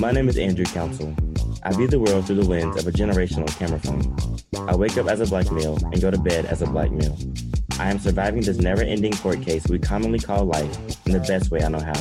My name is Andrew Council. I view the world through the lens of a generational camera phone. I wake up as a black male and go to bed as a black male. I am surviving this never ending court case we commonly call life in the best way I know how.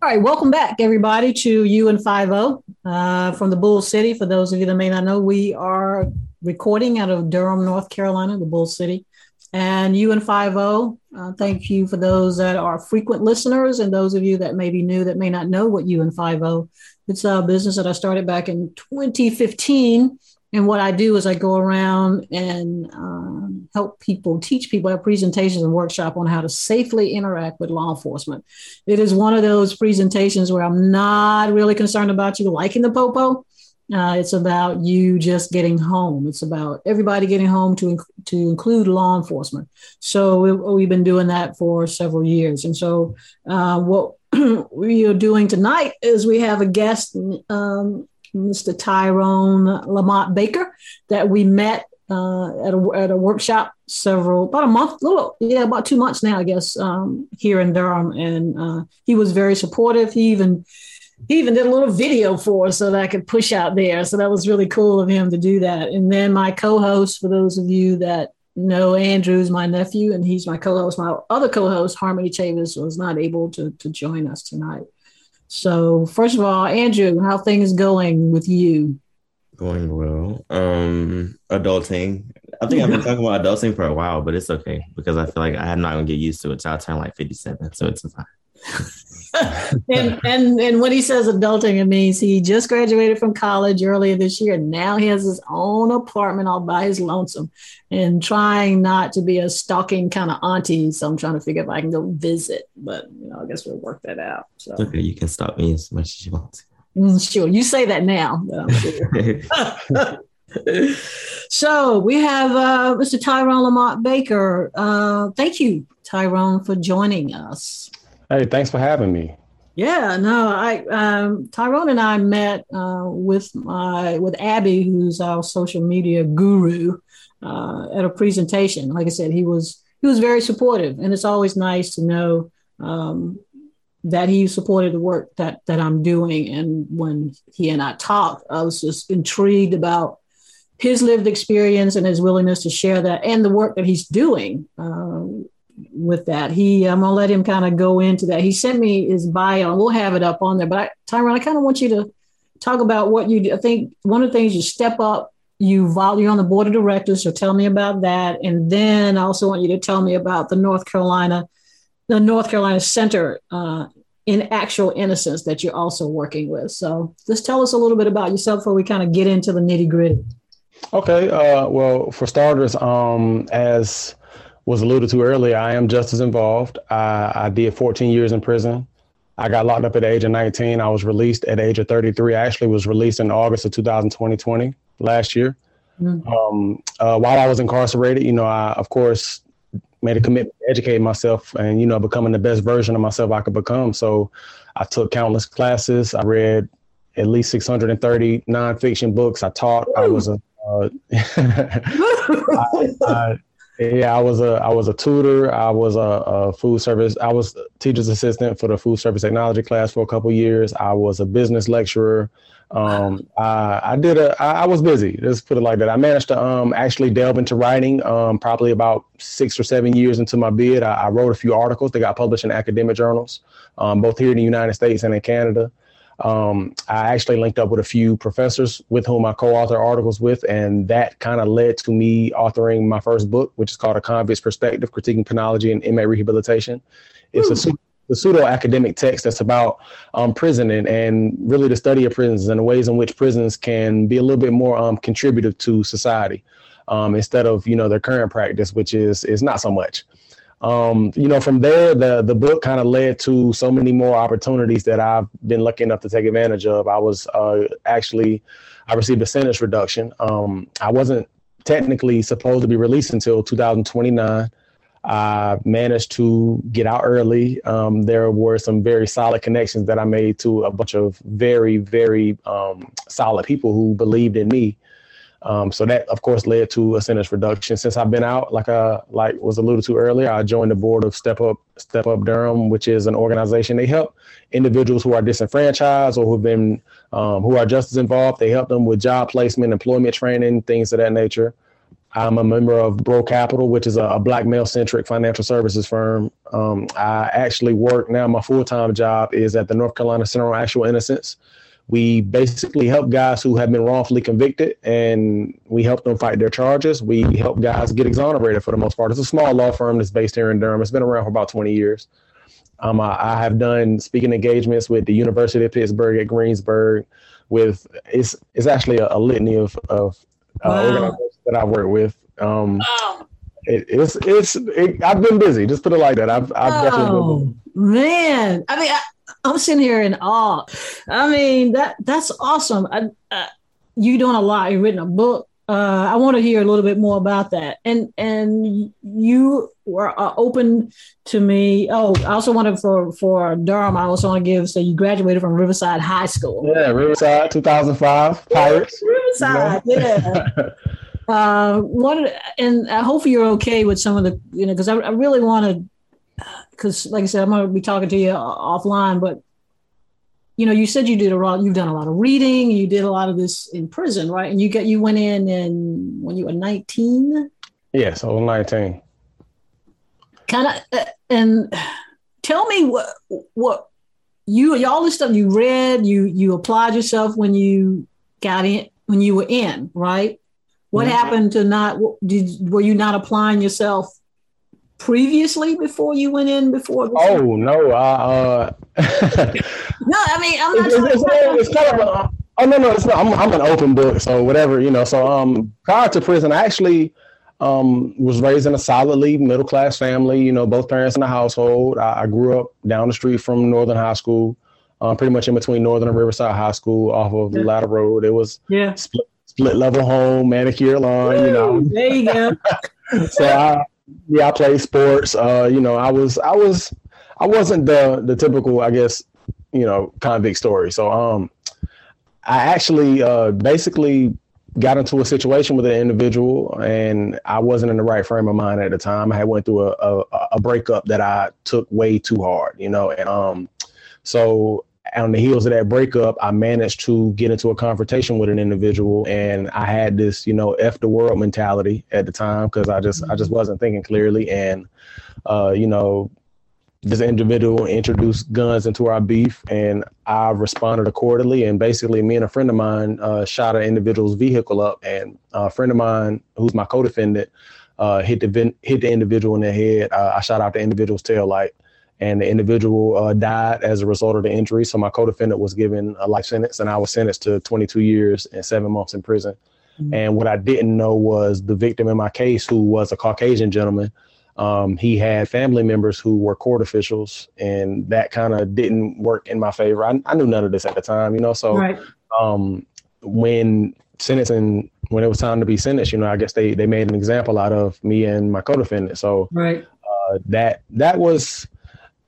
All right, welcome back, everybody, to You and 50 uh, from the Bull City. For those of you that may not know, we are recording out of Durham, North Carolina, the Bull City. And You and 50, uh, thank you for those that are frequent listeners and those of you that may be new that may not know what UN 50. It's a business that I started back in 2015 and what I do is I go around and um, help people, teach people, have presentations and workshop on how to safely interact with law enforcement. It is one of those presentations where I'm not really concerned about you liking the popo. Uh, it's about you just getting home. It's about everybody getting home to to include law enforcement. So we, have been doing that for several years. And so uh, what we are doing tonight is we have a guest um, Mr. Tyrone Lamont Baker that we met uh, at, a, at a workshop several about a month, little yeah, about two months now, I guess, um, here in Durham, and uh, he was very supportive. He even he even did a little video for us so that I could push out there. So that was really cool of him to do that. And then my co-host, for those of you that know Andrew's my nephew, and he's my co-host. My other co-host, Harmony Chavis, was not able to to join us tonight. So, first of all, Andrew, how things going with you? Going well. Um, adulting. I think I've been talking about adulting for a while, but it's okay because I feel like I'm not gonna get used to it. So I turn like 57, so it's fine. and, and and when he says adulting, it means he just graduated from college earlier this year. And Now he has his own apartment all by his lonesome, and trying not to be a stalking kind of auntie. So I'm trying to figure if I can go visit, but you know, I guess we'll work that out. So okay, you can stop me as much as you want. Mm, sure, you say that now. Sure. so we have uh, Mr. Tyrone Lamont Baker. Uh, thank you, Tyrone, for joining us. Hey, thanks for having me. Yeah, no, I um, Tyrone and I met uh, with my with Abby, who's our social media guru, uh, at a presentation. Like I said, he was he was very supportive, and it's always nice to know um, that he supported the work that that I'm doing. And when he and I talked, I was just intrigued about his lived experience and his willingness to share that and the work that he's doing. Uh, with that. He, I'm gonna let him kind of go into that. He sent me his bio, we'll have it up on there. But I, Tyrone, I kind of want you to talk about what you do. I think one of the things you step up, you you're on the board of directors, so tell me about that, and then I also want you to tell me about the North Carolina, the North Carolina Center uh, in Actual Innocence that you're also working with. So just tell us a little bit about yourself before we kind of get into the nitty gritty. Okay. Uh, well, for starters, um, as was alluded to earlier, I am just as involved. I, I did 14 years in prison. I got locked up at the age of 19. I was released at the age of 33. I actually was released in August of 2020, last year. Mm-hmm. Um, uh, while I was incarcerated, you know, I, of course, made a commitment to educate myself and, you know, becoming the best version of myself I could become. So I took countless classes. I read at least 630 nonfiction books. I taught. I was a uh, I, I, yeah, I was a I was a tutor. I was a, a, food service. I was teacher's assistant for the food service technology class for a couple years. I was a business lecturer. Um, I, I did a. I, I was busy. Let's put it like that. I managed to um, actually delve into writing. Um, probably about six or seven years into my bid, I, I wrote a few articles that got published in academic journals, um, both here in the United States and in Canada. Um, I actually linked up with a few professors with whom I co-author articles with, and that kind of led to me authoring my first book, which is called A Convict's Perspective: Critiquing Penology and Inmate Rehabilitation. It's a the pseudo academic text that's about um, prison and, and really the study of prisons and the ways in which prisons can be a little bit more um, contributive to society um, instead of you know their current practice, which is is not so much. Um, you know, from there, the the book kind of led to so many more opportunities that I've been lucky enough to take advantage of. I was uh, actually, I received a sentence reduction. Um, I wasn't technically supposed to be released until 2029. I managed to get out early. Um, there were some very solid connections that I made to a bunch of very, very um, solid people who believed in me um, so that, of course, led to a sentence reduction. Since I've been out, like I like was alluded to earlier, I joined the board of Step Up Step Up Durham, which is an organization. They help individuals who are disenfranchised or who've been um, who are justice involved. They help them with job placement, employment training, things of that nature. I'm a member of Bro Capital, which is a, a black male centric financial services firm. Um, I actually work now. My full time job is at the North Carolina Center on Actual Innocence we basically help guys who have been wrongfully convicted and we help them fight their charges. We help guys get exonerated for the most part. It's a small law firm that's based here in Durham. It's been around for about 20 years. Um, I, I, have done speaking engagements with the University of Pittsburgh at Greensburg. With it's it's actually a, a litany of of uh, wow. organizations that I've worked with. Um, wow. It, it's it's it, I've been busy. Just put it like that. I've I've oh, definitely been busy. man. I mean, I, I'm sitting here in awe. I mean, that that's awesome. I, uh, you doing a lot. You've written a book. Uh, I want to hear a little bit more about that. And and you were uh, open to me. Oh, I also wanted for for Durham. I also want to give. So you graduated from Riverside High School. Yeah, Riverside, 2005 Pirates. Riverside, yeah. uh, what and hopefully you're okay with some of the you know because I, I really want to because like I said, I'm going to be talking to you offline, but you know, you said you did a lot, you've done a lot of reading, you did a lot of this in prison, right? And you get, you went in and when you were 19? Yes, I was 19. Kind of, uh, and tell me what, what you, all this stuff you read, you, you applied yourself when you got in, when you were in, right? What mm-hmm. happened to not, did, were you not applying yourself previously before you went in before? Oh no, I, uh, no, I mean I'm not. It's, it's, it's kind of a, oh no no, it's not. I'm, I'm an open book, so whatever you know. So um, prior to prison, I actually um was raised in a solidly middle class family. You know, both parents in the household. I, I grew up down the street from Northern High School. Um, pretty much in between Northern and Riverside High School, off of the Latta Road. It was yeah split, split level home, manicure lawn. You know, there you go. so I yeah, I played sports. Uh, you know, I was I was I wasn't the the typical, I guess, you know, convict story. So um I actually uh basically got into a situation with an individual and I wasn't in the right frame of mind at the time. I had went through a, a, a breakup that I took way too hard, you know, and um so on the heels of that breakup, I managed to get into a confrontation with an individual, and I had this, you know, f the world mentality at the time because I just, I just mm-hmm. wasn't thinking clearly, and, uh, you know, this individual introduced guns into our beef, and I responded accordingly. And basically, me and a friend of mine uh, shot an individual's vehicle up, and a friend of mine, who's my co-defendant, uh, hit the hit the individual in the head. Uh, I shot out the individual's tail light and the individual uh, died as a result of the injury. So my co-defendant was given a life sentence, and I was sentenced to 22 years and seven months in prison. Mm-hmm. And what I didn't know was the victim in my case, who was a Caucasian gentleman, um, he had family members who were court officials, and that kind of didn't work in my favor. I, I, knew none of this at the time, you know. So right. um, when sentencing, when it was time to be sentenced, you know, I guess they they made an example out of me and my co-defendant. So right. Uh, that that was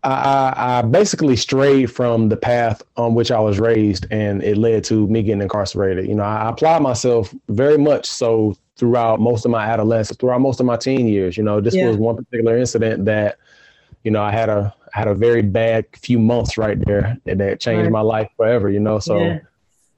I, I, basically strayed from the path on which I was raised, and it led to me getting incarcerated. You know, I applied myself very much so throughout most of my adolescence, throughout most of my teen years. You know, this yeah. was one particular incident that, you know, I had a had a very bad few months right there that, that changed right. my life forever. You know, so yeah.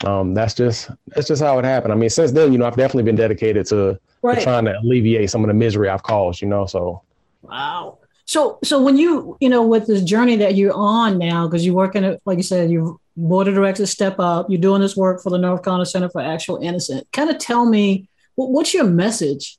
um, that's just that's just how it happened. I mean, since then, you know, I've definitely been dedicated to, right. to trying to alleviate some of the misery I've caused. You know, so wow. So, so when you, you know, with this journey that you're on now, because you're working at, like you said, you board of directors step up, you're doing this work for the North Carolina Center for Actual Innocent. Kind of tell me what, what's your message?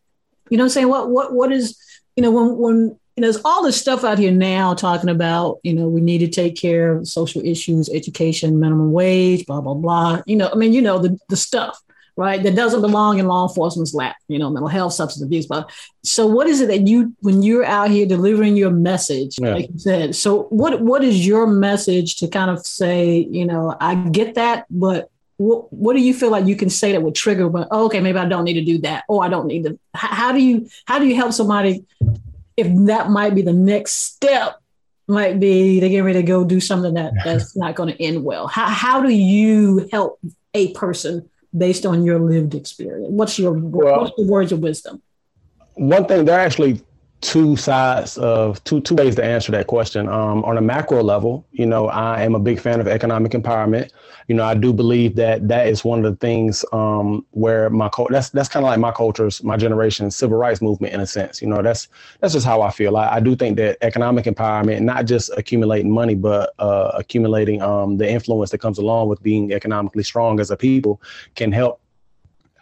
You know, I'm saying what, what, what is, you know, when, when, you know, there's all this stuff out here now talking about, you know, we need to take care of social issues, education, minimum wage, blah, blah, blah. You know, I mean, you know, the, the stuff. Right? That doesn't belong in law enforcement's lap, you know, mental health, substance abuse. But so what is it that you when you're out here delivering your message, yeah. like you said, so what what is your message to kind of say, you know, I get that, but what, what do you feel like you can say that would trigger when oh, okay maybe i don't need to do that or i don't need to how, how do you how do you help somebody if that might be the next step might be they get ready to go do something that that's not going to end well how, how do you help a person based on your lived experience? What's your well, what's the words of wisdom? one thing there are actually two sides of two two ways to answer that question. Um, on a macro level, you know, I am a big fan of economic empowerment. You know, I do believe that that is one of the things um, where my co- that's that's kind of like my culture's, my generation's civil rights movement in a sense. You know, that's that's just how I feel. I, I do think that economic empowerment, not just accumulating money, but uh, accumulating um, the influence that comes along with being economically strong as a people, can help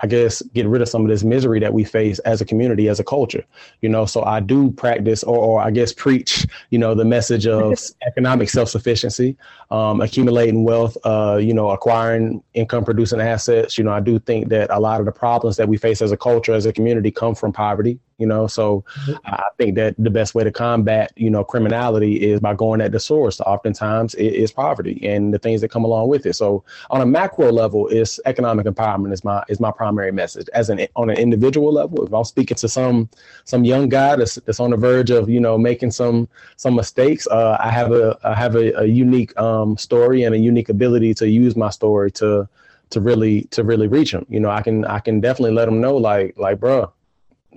I guess, get rid of some of this misery that we face as a community, as a culture. You know, so I do practice, or, or I guess, preach, you know, the message of economic self sufficiency, um, accumulating wealth, uh, you know, acquiring income producing assets. You know, I do think that a lot of the problems that we face as a culture, as a community, come from poverty you know? So mm-hmm. i think that the best way to combat you know criminality is by going at the source. Oftentimes it is poverty and the things that come along with it. So on a macro level it's economic empowerment is my is my primary message. As an on an individual level if i'm speaking to some some young guy that's, that's on the verge of you know making some some mistakes uh, i have a i have a, a unique um, story and a unique ability to use my story to to really to really reach them you know i can i can definitely let them know like like bro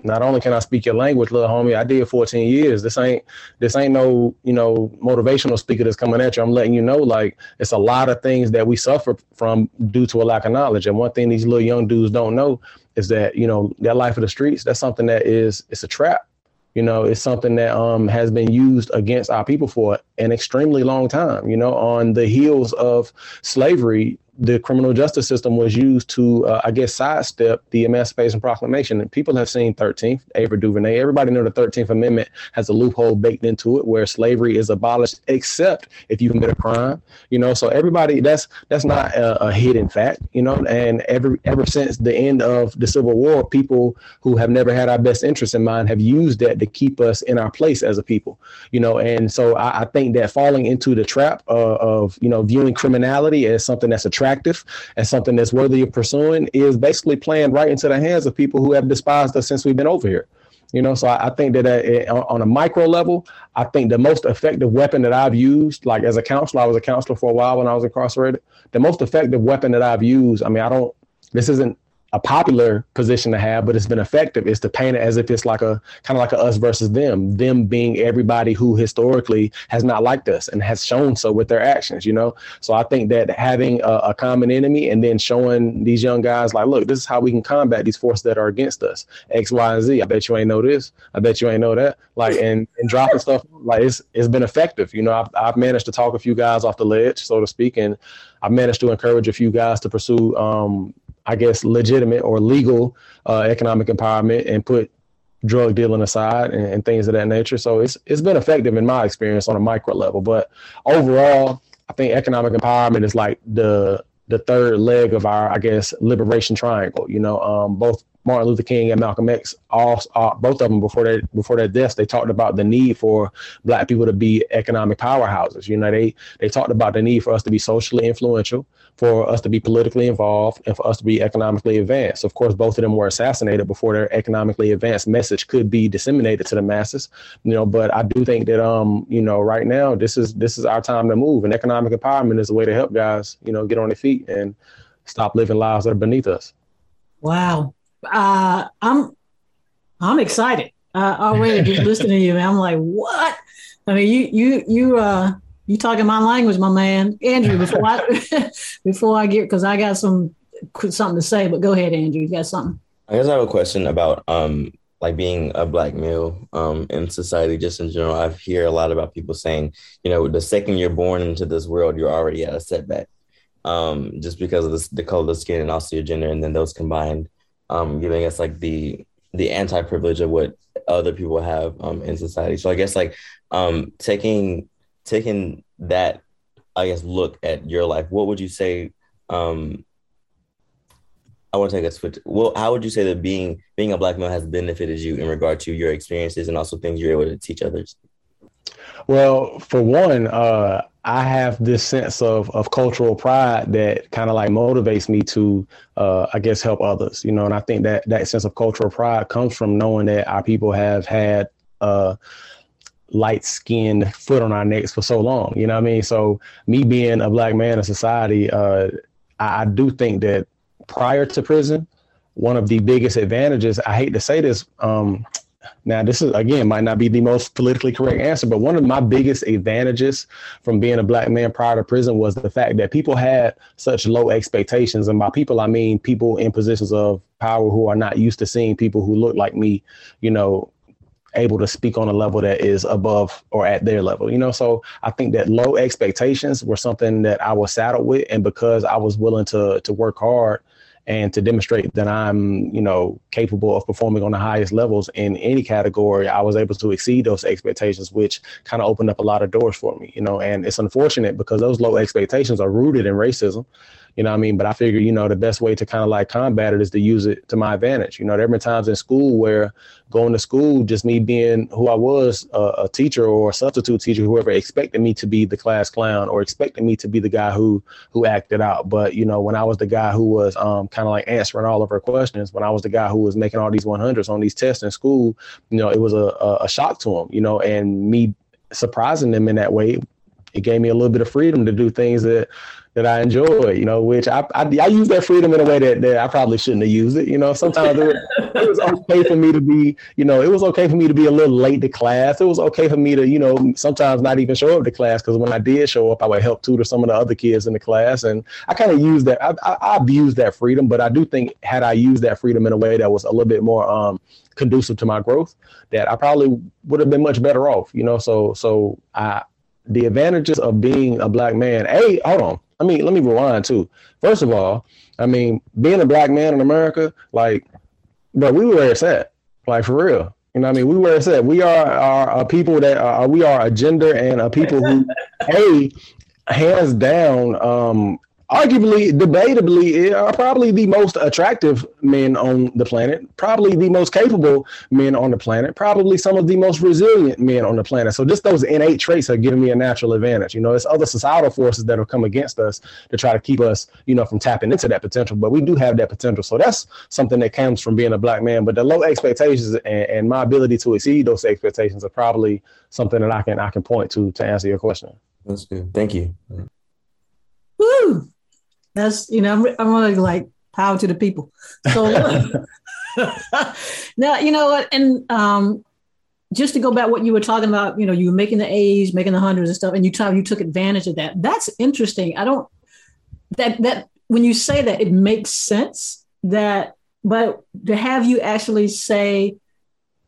not only can I speak your language, little homie, I did 14 years. This ain't this ain't no, you know, motivational speaker that's coming at you. I'm letting you know, like it's a lot of things that we suffer from due to a lack of knowledge. And one thing these little young dudes don't know is that, you know, that life of the streets, that's something that is it's a trap. You know, it's something that um has been used against our people for an extremely long time. You know, on the heels of slavery, the criminal justice system was used to, uh, I guess, sidestep the Emancipation Proclamation. And people have seen 13th, Ava DuVernay. Everybody know the 13th Amendment has a loophole baked into it where slavery is abolished, except if you commit a crime. You know, so everybody that's that's not a, a hidden fact. You know, and every ever since the end of the Civil War, people who have never had our best interests in mind have used that to keep us in our place as a people. You know, and so I, I think that falling into the trap uh, of you know viewing criminality as something that's a trap attractive and something that's worthy of pursuing is basically playing right into the hands of people who have despised us since we've been over here. You know, so I, I think that uh, on a micro level, I think the most effective weapon that I've used, like as a counselor, I was a counselor for a while when I was incarcerated. The most effective weapon that I've used, I mean, I don't, this isn't a popular position to have, but it's been effective is to paint it as if it's like a kind of like a us versus them, them being everybody who historically has not liked us and has shown so with their actions, you know? So I think that having a, a, common enemy and then showing these young guys like, look, this is how we can combat these forces that are against us, X, Y, and Z. I bet you ain't know this. I bet you ain't know that. Like, and, and dropping stuff like it's, it's been effective. You know, I've, I've managed to talk a few guys off the ledge, so to speak, and I've managed to encourage a few guys to pursue um, I guess, legitimate or legal uh, economic empowerment and put drug dealing aside and, and, things of that nature. So it's it's been effective in my experience on a micro level. But overall, I think economic empowerment is like the the third leg of our, I guess, liberation triangle. You know, um, both Martin Luther King and Malcolm X, all, all, both of them before their before their deaths, they talked about the need for Black people to be economic powerhouses. You know, they they talked about the need for us to be socially influential, for us to be politically involved and for us to be economically advanced. Of course, both of them were assassinated before their economically advanced message could be disseminated to the masses. You know, but I do think that um, you know, right now this is this is our time to move, and economic empowerment is a way to help guys, you know, get on their feet and stop living lives that are beneath us. Wow, uh, I'm I'm excited uh, already just listening to you. Man. I'm like, what? I mean, you you you uh you talking my language, my man, Andrew. Before I before I get because I got some something to say, but go ahead, Andrew. You got something? I guess I have a question about um like being a black male um in society just in general. I hear a lot about people saying, you know, the second you're born into this world, you're already at a setback. Um, just because of the color of the skin and also your gender, and then those combined, um, giving us like the the anti privilege of what other people have um in society. So I guess like um taking taking that, I guess, look at your life, what would you say? Um, I want to take a switch. Well, how would you say that being being a black male has benefited you in regard to your experiences and also things you're able to teach others? Well, for one, uh, I have this sense of of cultural pride that kind of like motivates me to, uh, I guess, help others. You know, and I think that that sense of cultural pride comes from knowing that our people have had uh, light skinned foot on our necks for so long. You know what I mean? So me being a black man in society, uh, I, I do think that prior to prison, one of the biggest advantages, I hate to say this, um, now this is again might not be the most politically correct answer, but one of my biggest advantages from being a black man prior to prison was the fact that people had such low expectations. And by people I mean people in positions of power who are not used to seeing people who look like me, you know, able to speak on a level that is above or at their level, you know. So I think that low expectations were something that I was saddled with, and because I was willing to to work hard and to demonstrate that I'm, you know, capable of performing on the highest levels in any category, I was able to exceed those expectations, which kind of opened up a lot of doors for me, you know. And it's unfortunate because those low expectations are rooted in racism you know what I mean? But I figure, you know, the best way to kind of like combat it is to use it to my advantage. You know, there have been times in school where going to school, just me being who I was, uh, a teacher or a substitute teacher, whoever expected me to be the class clown or expected me to be the guy who who acted out. But you know, when I was the guy who was um, kind of like answering all of her questions, when I was the guy who was making all these 100s on these tests in school, you know, it was a, a, a shock to them. You know, and me surprising them in that way, it gave me a little bit of freedom to do things that that I enjoy, you know, which I, I, I use that freedom in a way that, that I probably shouldn't have used it. You know, sometimes it, it, was okay for me to be, you know, it was okay for me to be a little late to class. It was okay for me to, you know, sometimes not even show up to class because when I did show up, I would help tutor some of the other kids in the class. And I kind of used that. I, I, I abused that freedom, but I do think had I used that freedom in a way that was a little bit more um, conducive to my growth, that I probably would have been much better off, you know. So, so I, the advantages of being a black man. Hey, hold on I mean, let me rewind too. First of all, I mean, being a black man in America, like, but we were set, like for real. You know, what I mean, we were set. We are, are a people that are, we are a gender and a people who, a hands down, um, arguably, debatably, eh, are probably the most attractive men on the planet, probably the most capable men on the planet, probably some of the most resilient men on the planet. So just those innate traits are giving me a natural advantage. You know, it's other societal forces that have come against us to try to keep us, you know, from tapping into that potential. But we do have that potential. So that's something that comes from being a black man. But the low expectations and, and my ability to exceed those expectations are probably something that I can I can point to to answer your question. That's good. Thank you. Woo! That's you know, I'm, I'm really like power to the people. So now you know what, and um, just to go back what you were talking about, you know, you were making the A's, making the hundreds and stuff, and you t- you took advantage of that. That's interesting. I don't that that when you say that, it makes sense. That, but to have you actually say,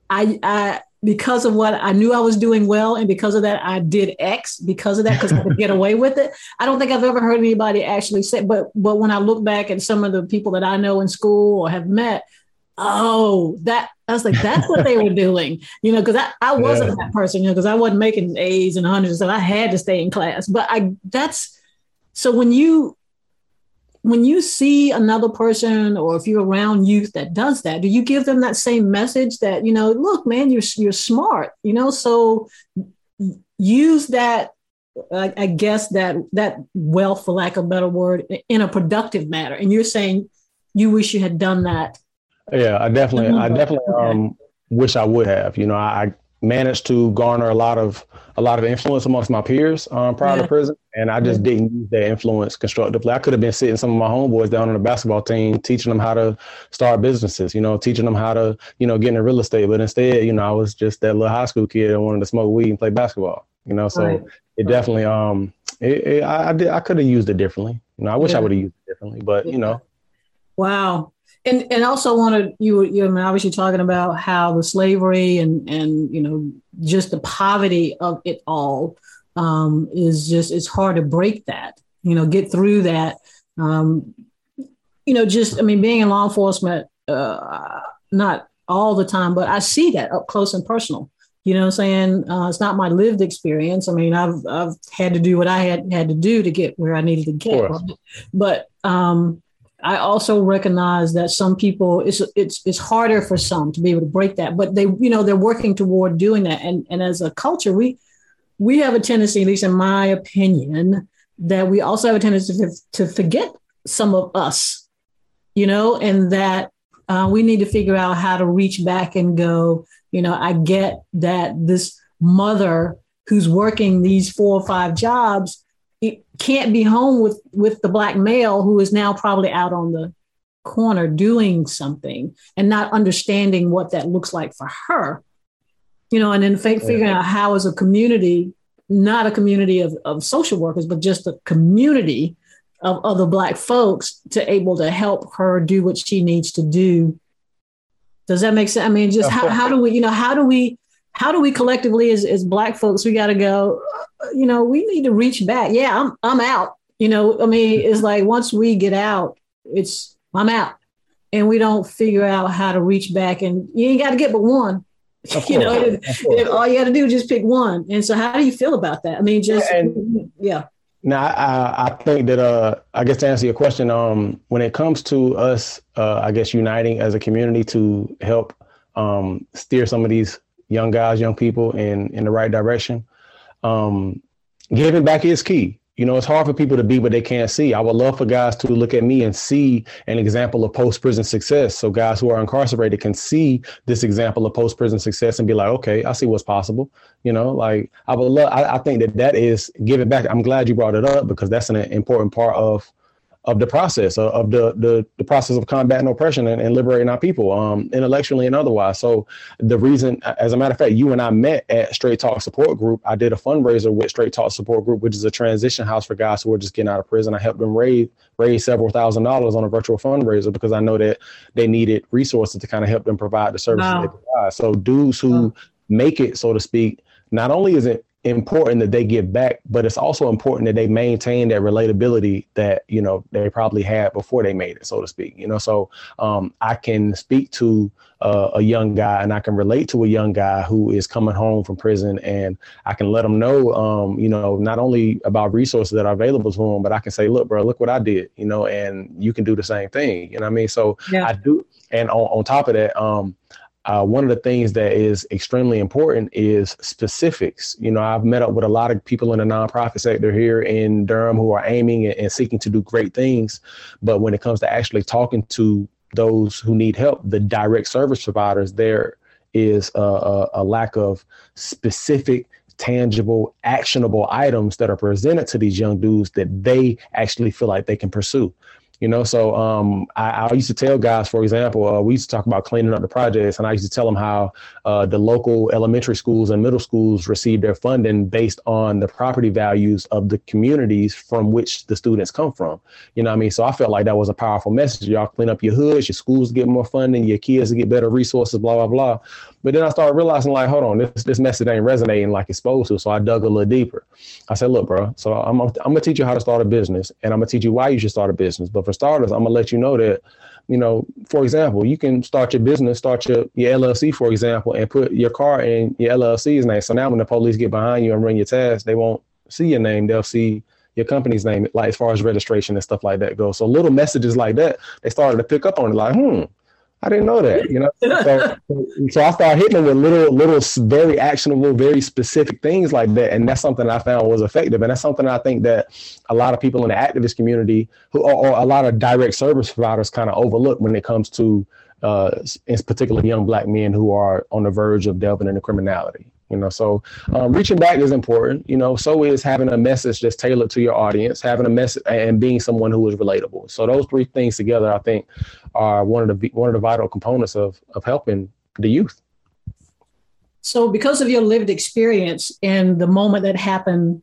I I because of what I knew I was doing well, and because of that, I did X because of that, because I could get away with it. I don't think I've ever heard anybody actually say, but but when I look back at some of the people that I know in school or have met, oh, that I was like, that's what they were doing, you know, because I, I wasn't yeah. that person, you know, because I wasn't making A's and hundreds, so I had to stay in class. But I that's so when you when you see another person or if you're around youth that does that do you give them that same message that you know look man you're you're smart you know? So use that I, I guess that that wealth for lack of a better word in a productive manner. And you're saying you wish you had done that. Yeah i definitely i definitely um wish i would have. You know i managed to garner a lot of a lot of influence amongst my peers um, prior yeah. to prison, and I just didn't use that influence constructively. I could have been sitting some of my homeboys down on the basketball team, teaching them how to start businesses, you know, teaching them how to, you know, get into real estate. But instead, you know, I was just that little high school kid that wanted to smoke weed and play basketball, you know. So right. it definitely, um, it, it, I, I did, I could have used it differently. You know, I wish yeah. I would have used it differently, but you know. Wow and and also wanted you you know obviously talking about how the slavery and and you know just the poverty of it all um, is just it's hard to break that you know get through that. Um, you know just I mean being in law enforcement uh, not all the time but I see that up close and personal. You know what I'm saying? Uh, it's not my lived experience. I mean I've I've had to do what I had had to do to get where I needed to get. But um, I also recognize that some people it's it's it's harder for some to be able to break that, but they you know they're working toward doing that. And and as a culture, we we have a tendency, at least in my opinion, that we also have a tendency to, to forget some of us, you know, and that uh, we need to figure out how to reach back and go, you know, I get that this mother who's working these four or five jobs can't be home with with the black male who is now probably out on the corner doing something and not understanding what that looks like for her you know and then figuring out how as a community not a community of, of social workers but just a community of other black folks to able to help her do what she needs to do. Does that make sense i mean just how, how do we you know how do we how do we collectively as, as black folks we got to go you know we need to reach back. Yeah i'm i'm out. You know i mean it's like once we get out it's i'm out. And we don't figure out how to reach back. And you ain't got to get but one. You know all you got to do is just pick one. And so how do you feel about that? I mean just and, yeah. Now I, I think that uh i guess to answer your question um when it comes to us uh i guess uniting as a community to help um steer some of these young guys, young people in in the right direction. Um, giving back is key. You know, it's hard for people to be what they can't see. I would love for guys to look at me and see an example of post prison success. So guys who are incarcerated can see this example of post prison success and be like, okay, I see what's possible. You know, like I would love. I, I think that that is giving back. I'm glad you brought it up because that's an important part of of the process of, of the, the, the process of combating oppression and, and, liberating our people, um, intellectually and otherwise. So the reason, as a matter of fact, you and I met at Straight Talk Support Group. I did a fundraiser with Straight Talk Support Group, which is a transition house for guys who are just getting out of prison. I helped them raise raise several thousand dollars on a virtual fundraiser because I know that they needed resources to kind of help them provide the services wow. they provide. So dudes who wow. make it, so to speak, not only is it important that they give back, but it's also important that they maintain that relatability that you know they probably had before they made it, so to speak. You know, so um, I can speak to uh, a young guy and I can relate to a young guy who is coming home from prison, and I can let them know, um, you know, not only about resources that are available to them, but I can say, look, bro, look what I did, you know, and you can do the same thing. You know what I mean? So yeah. I do, and on, on top of that, um, uh, one of the things that is extremely important is specifics. You know, I've met up with a lot of people in the nonprofit sector here in Durham who are aiming and, seeking to do great things. But when it comes to actually talking to those who need help, the direct service providers, there is a, a, a lack of specific tangible, actionable items that are presented to these young dudes that they actually feel like they can pursue. You know, so um, I, I, used to tell guys, for example, uh, we used to talk about cleaning up the projects, and I used to tell them how uh, the local elementary schools and middle schools receive their funding based on the property values of the communities from which the students come from. You know what I mean? So I felt like that was a powerful message. Y'all clean up your hoods, your schools get more funding, your kids get better resources, blah blah blah. But then I started realizing, like, hold on, this this message ain't resonating like it's supposed to. So I dug a little deeper. I said, look, bro, so I'm I'm gonna teach you how to start a business, and I'm gonna teach you why you should start a business. But for starters, I'm gonna let you know that, you know, for example, you can start your business, start your your LLC, for example, and put your car in your LLC's name. So now when the police get behind you and run your test, they won't see your name. They'll see your company's name, like as far as registration and stuff like that goes. So little messages like that, they started to pick up on it, like, hmm, I didn't know that, you know. So, so I started hitting them with little, little, very actionable, very specific things like that, and that's something I found was effective, and that's something I think that a lot of people in the activist community, who or, or a lot of direct service providers, kind of overlook when it comes to, uh, in particular, young black men who are on the verge of delving into criminality you know? So um, reaching back is important you know? So is having a message that's tailored to your audience having a message and being someone who is relatable. So those three things together i think are one of the one of the vital components of of helping the youth. So because of your lived experience and the moment that happened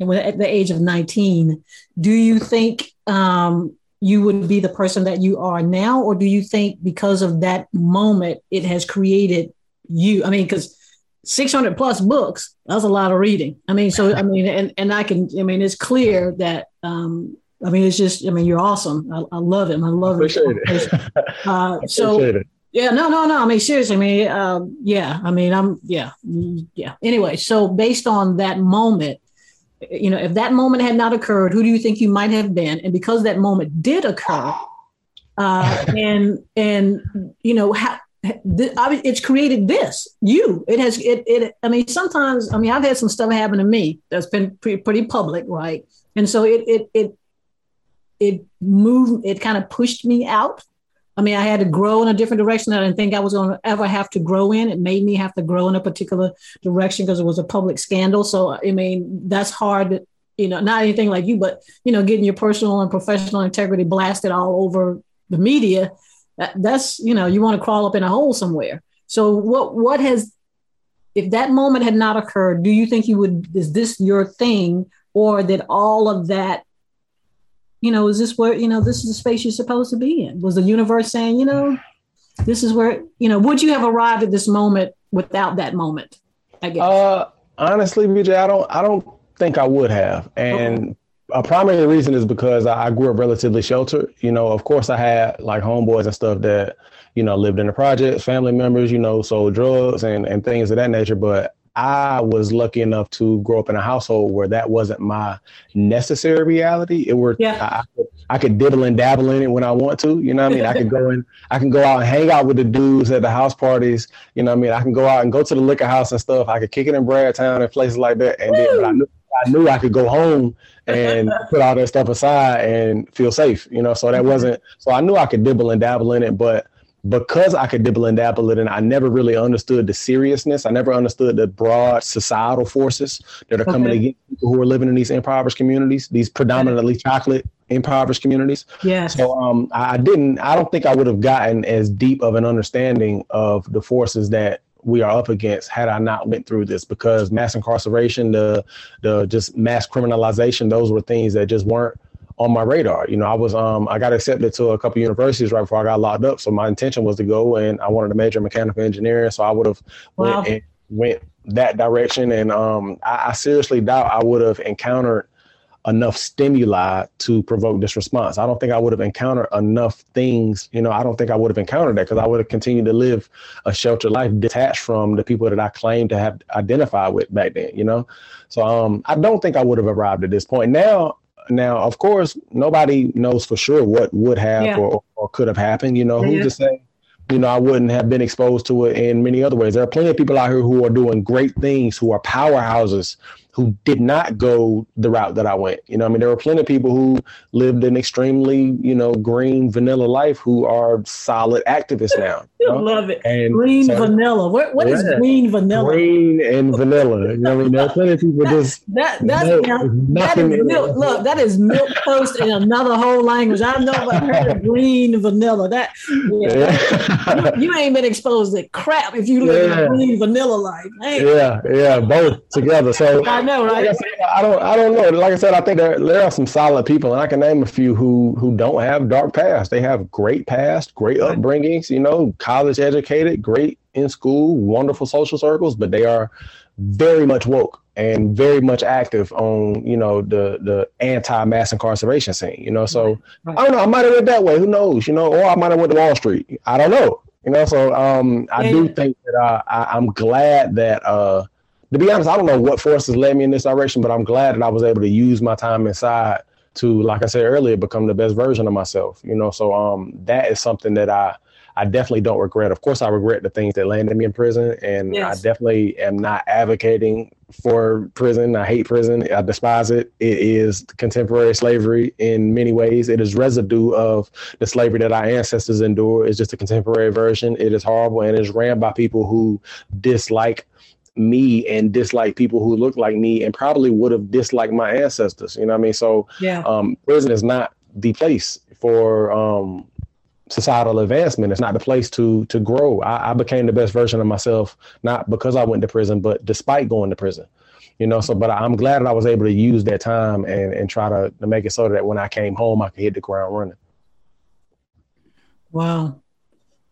at the age of 19 do you think um, you would be the person that you are now? Or do you think because of that moment it has created you? I mean because 600 plus books that's a lot of reading. I mean so i mean and, and i can i mean it's clear that um i mean it's just i mean you're awesome. I, I love it i love Appreciate it, it. Uh, so it. yeah no no no. I mean seriously i mean uh, yeah i mean i'm yeah yeah. Anyway so based on that moment you know if that moment had not occurred who do you think you might have been? And because that moment did occur uh, and and you know how it's created this you. It has it, it i mean sometimes i mean i've had some stuff happen to me that's been pretty, pretty public right? And so it it it it moved it kind of pushed me out. I mean i had to grow in a different direction. I didn't think i was going to ever have to grow in. It made me have to grow in a particular direction because it was a public scandal. So i mean that's hard you know not anything like you but you know getting your personal and professional integrity blasted all over the media that, that's you know you want to crawl up in a hole somewhere. So what what has if that moment had not occurred do you think you would is this your thing or that all of that you know is this where you know this is the space you're supposed to be in was the universe saying you know this is where you know would you have arrived at this moment without that moment i guess uh honestly BJ i don't i don't think i would have and okay a primary reason is because I grew up relatively sheltered. You know, of course, I had like homeboys and stuff that you know lived in the project, family members, you know, sold drugs and and things of that nature. But I was lucky enough to grow up in a household where that wasn't my necessary reality. It were yeah. I, I could dibble and dabble in it when I want to. You know what I mean? I could go in, I can go out and hang out with the dudes at the house parties. You know what I mean? I can go out and go to the liquor house and stuff. I could kick it in Braggtown and places like that. And then, but I knew I knew I could go home and put all that stuff aside and feel safe, you know. So that wasn't so I knew I could dibble and dabble in it, but because I could dibble and dabble it, and I never really understood the seriousness. I never understood the broad societal forces that are coming against people who are living in these impoverished communities, these predominantly chocolate impoverished communities. Yeah. So um, I didn't. I don't think I would have gotten as deep of an understanding of the forces that we are up against had I not went through this because mass incarceration, the the just mass criminalization, those were things that just weren't on my radar. You know, I was um I got accepted to a couple universities right before I got locked up. So my intention was to go and I wanted to major in mechanical engineering. So I would have wow. went, went that direction. And um I, I seriously doubt I would have encountered enough stimuli to provoke this response. I don't think I would have encountered enough things. You know, I don't think I would have encountered that because I would have continued to live a sheltered life detached from the people that I claimed to have identified with back then, you know? So um, I don't think I would have arrived at this point. Now, now, of course, nobody knows for sure what would have yeah. or, or could have happened. You know, who's to say you know, I wouldn't have been exposed to it in many other ways. There are plenty of people out here who are doing great things, who are powerhouses, who did not go the route that I went. You know, I mean, there were plenty of people who lived an extremely, you know, green vanilla life who are solid activists now. You know? Love it. And green so, vanilla. What what yeah, is green vanilla? Green and vanilla. You know, I mean, there are plenty of people that, just that that's that is milk. Look, that is milk toast in another whole language. I know I heard of green vanilla. That yeah, yeah. You, you, ain't been exposed to crap if you live yeah. green vanilla life. Yeah, yeah, both together. So I know, right? Like I, said, I, don't, I don't know. Like I said, I think there, there are some solid people, and I can name a few who who don't have dark past. They have great past, great upbringings. You know, college educated, great in school, wonderful social circles, but they are very much woke and very much active on you know the the anti mass incarceration scene. You know, so right. I don't know. I might have went that way. Who knows? You know, or I might have went to Wall Street. I don't know. You know, so um, I yeah. do think that uh, I, I'm glad that uh, to be honest, I don't know what forces led me in this direction, but I'm glad that I was able to use my time inside to, like I said earlier, become the best version of myself. You know, so um, that is something that I I definitely don't regret. Of course, I regret the things that landed me in prison, and yes. I definitely am not advocating for prison. I hate prison. I despise it. It is contemporary slavery in many ways. It is residue of the slavery that our ancestors endured. It's just a contemporary version. It is horrible and it's ran by people who dislike me and dislike people who look like me and probably would have disliked my ancestors. You know what I mean? So yeah. um, prison is not the place for um, societal advancement. It's not the place to to grow. I, I, became the best version of myself, not because I went to prison, but despite going to prison. You know, so but I'm glad that I was able to use that time and and try to, to make it so that when I came home I could hit the ground running. Wow.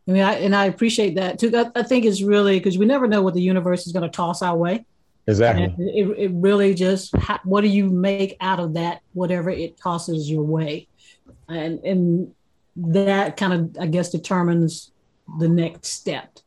I mean, I, and I appreciate that too. I, I think it's really because we never know what the universe is going to toss our way. Exactly. It, it, really just what do you make out of that, whatever it tosses your way, and and that kind of I guess determines the next step.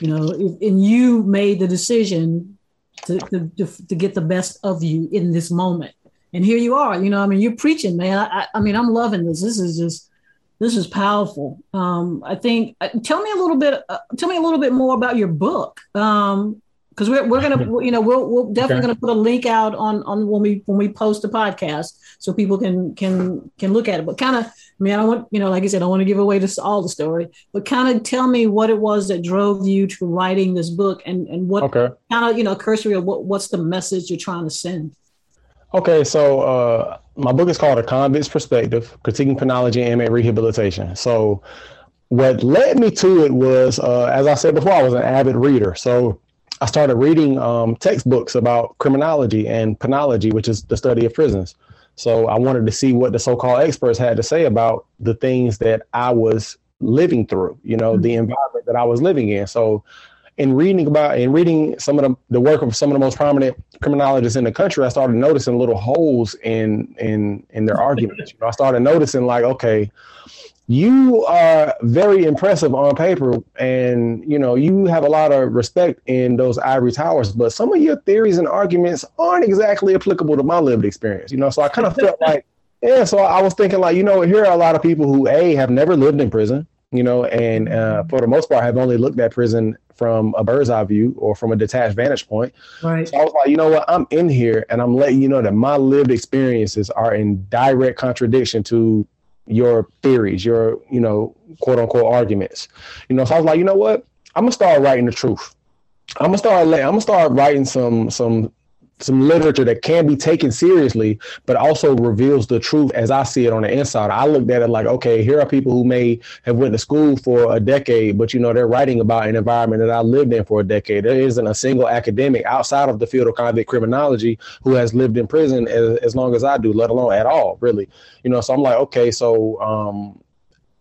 You know, and you made the decision to, to, to, to get the best of you in this moment, and here you are. You know, I mean, you're preaching, man. I, I mean, I'm loving this. This is just This is powerful. Um, I think. Uh, tell me a little bit. Uh, tell me a little bit more about your book. Um, because we're, we're gonna you know we'll, we're definitely okay. gonna put a link out on on when we when we post the podcast so people can can can look at it but kind of i mean i don't want you know like i said i don't want to give away this all the story but kind of tell me what it was that drove you to writing this book and and what okay. kind of you know cursory of what, what's the message you're trying to send okay so uh my book is called a convict's perspective critiquing penology and inmate rehabilitation so what led me to it was uh, as i said before i was an avid reader so I started reading um, textbooks about criminology and penology, which is the study of prisons. So I wanted to see what the so-called experts had to say about the things that I was living through, you know, mm-hmm. the environment that I was living in. So in reading about in reading some of the, the work of some of the most prominent criminologists in the country, I started noticing little holes in in in their arguments. You know, I started noticing like, okay, you are very impressive on paper and you know you have a lot of respect in those ivory towers but some of your theories and arguments aren't exactly applicable to my lived experience you know so i kind of felt like yeah so i was thinking like you know here are a lot of people who a have never lived in prison you know and uh, for the most part have only looked at prison from a bird's eye view or from a detached vantage point right so i was like you know what i'm in here and i'm letting you know that my lived experiences are in direct contradiction to your theories, your, you know, quote unquote arguments. You know, so I was like, you know what? I'm gonna start writing the truth. I'm gonna start I'm gonna start writing some some some literature that can be taken seriously, but also reveals the truth as I see it on the inside. I looked at it like, okay, here are people who may have went to school for a decade, but you know they're writing about an environment that I lived in for a decade. There isn't a single academic outside of the field of convict criminology who has lived in prison as, as long as I do, let alone at all, really. You know, so I'm like, okay, so um,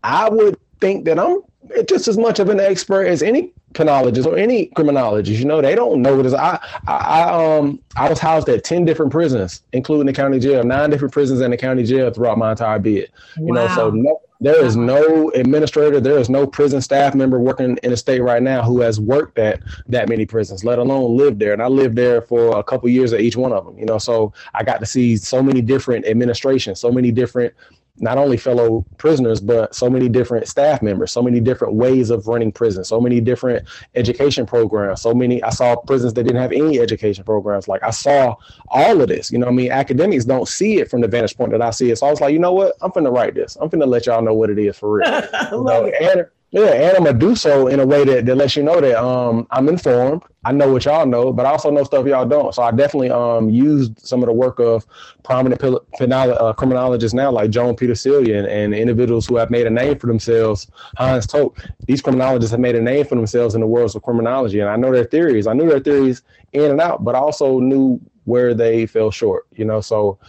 I would think that I'm just as much of an expert as any penologist or any criminologist. You know, they don't know what is. I, I, I, um, I was housed at ten different prisons, including the county jail, nine different prisons in the county jail throughout my entire bid. You wow. know, so no, there is no administrator, there is no prison staff member working in the state right now who has worked at that many prisons, let alone lived there. And I lived there for a couple years at each one of them. You know, so I got to see so many different administrations, so many different not only fellow prisoners, but so many different staff members, so many different ways of running prisons, so many different education programs, so many. I saw prisons that didn't have any education programs. Like I saw all of this. You know, I mean, academics don't see it from the vantage point that I see it. So I was like, you know what? I'm finna write this. I'm finna let y'all know what it is for real. you know, and, yeah, and I'm gonna do so in a way that, that lets you know that um I'm informed. I know what y'all know, but I also know stuff y'all don't. So I definitely um used some of the work of prominent penal- uh, criminologists now, like Joan Petersilia and, and individuals who have made a name for themselves. Hans Toch. These criminologists have made a name for themselves in the worlds of criminology, and I know their theories. I knew their theories in and out, but I also knew where they fell short. You know, so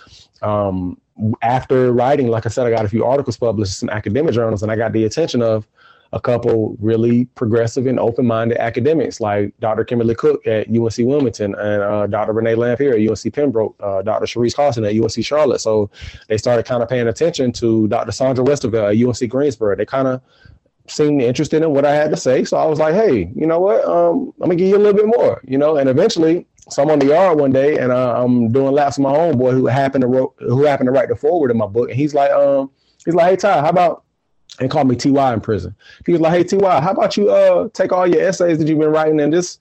um after writing, like I said, I got a few articles published in some academic journals, and I got the attention of a couple really progressive and open-minded academics like Dr. Kimberly Cook at UNC Wilmington and uh, Dr. Renee Lamphere at UNC Pembroke, uh, Dr. Sharice Carson at UNC Charlotte. So they started kind of paying attention to Dr. Sandra Westervelt at UNC Greensboro. They kind of seemed interested in what I had to say. So I was like, hey, you know what? Um, I'm gonna give you a little bit more, you know. And eventually, so I'm on the yard one day, and uh, I'm doing laps with my homeboy who happened to who happened to write the forward in my book, and he's like, um, he's like, hey Ty, how about and called me TY in prison. He was like, Hey TY, how about you uh take all your essays that you've been writing and just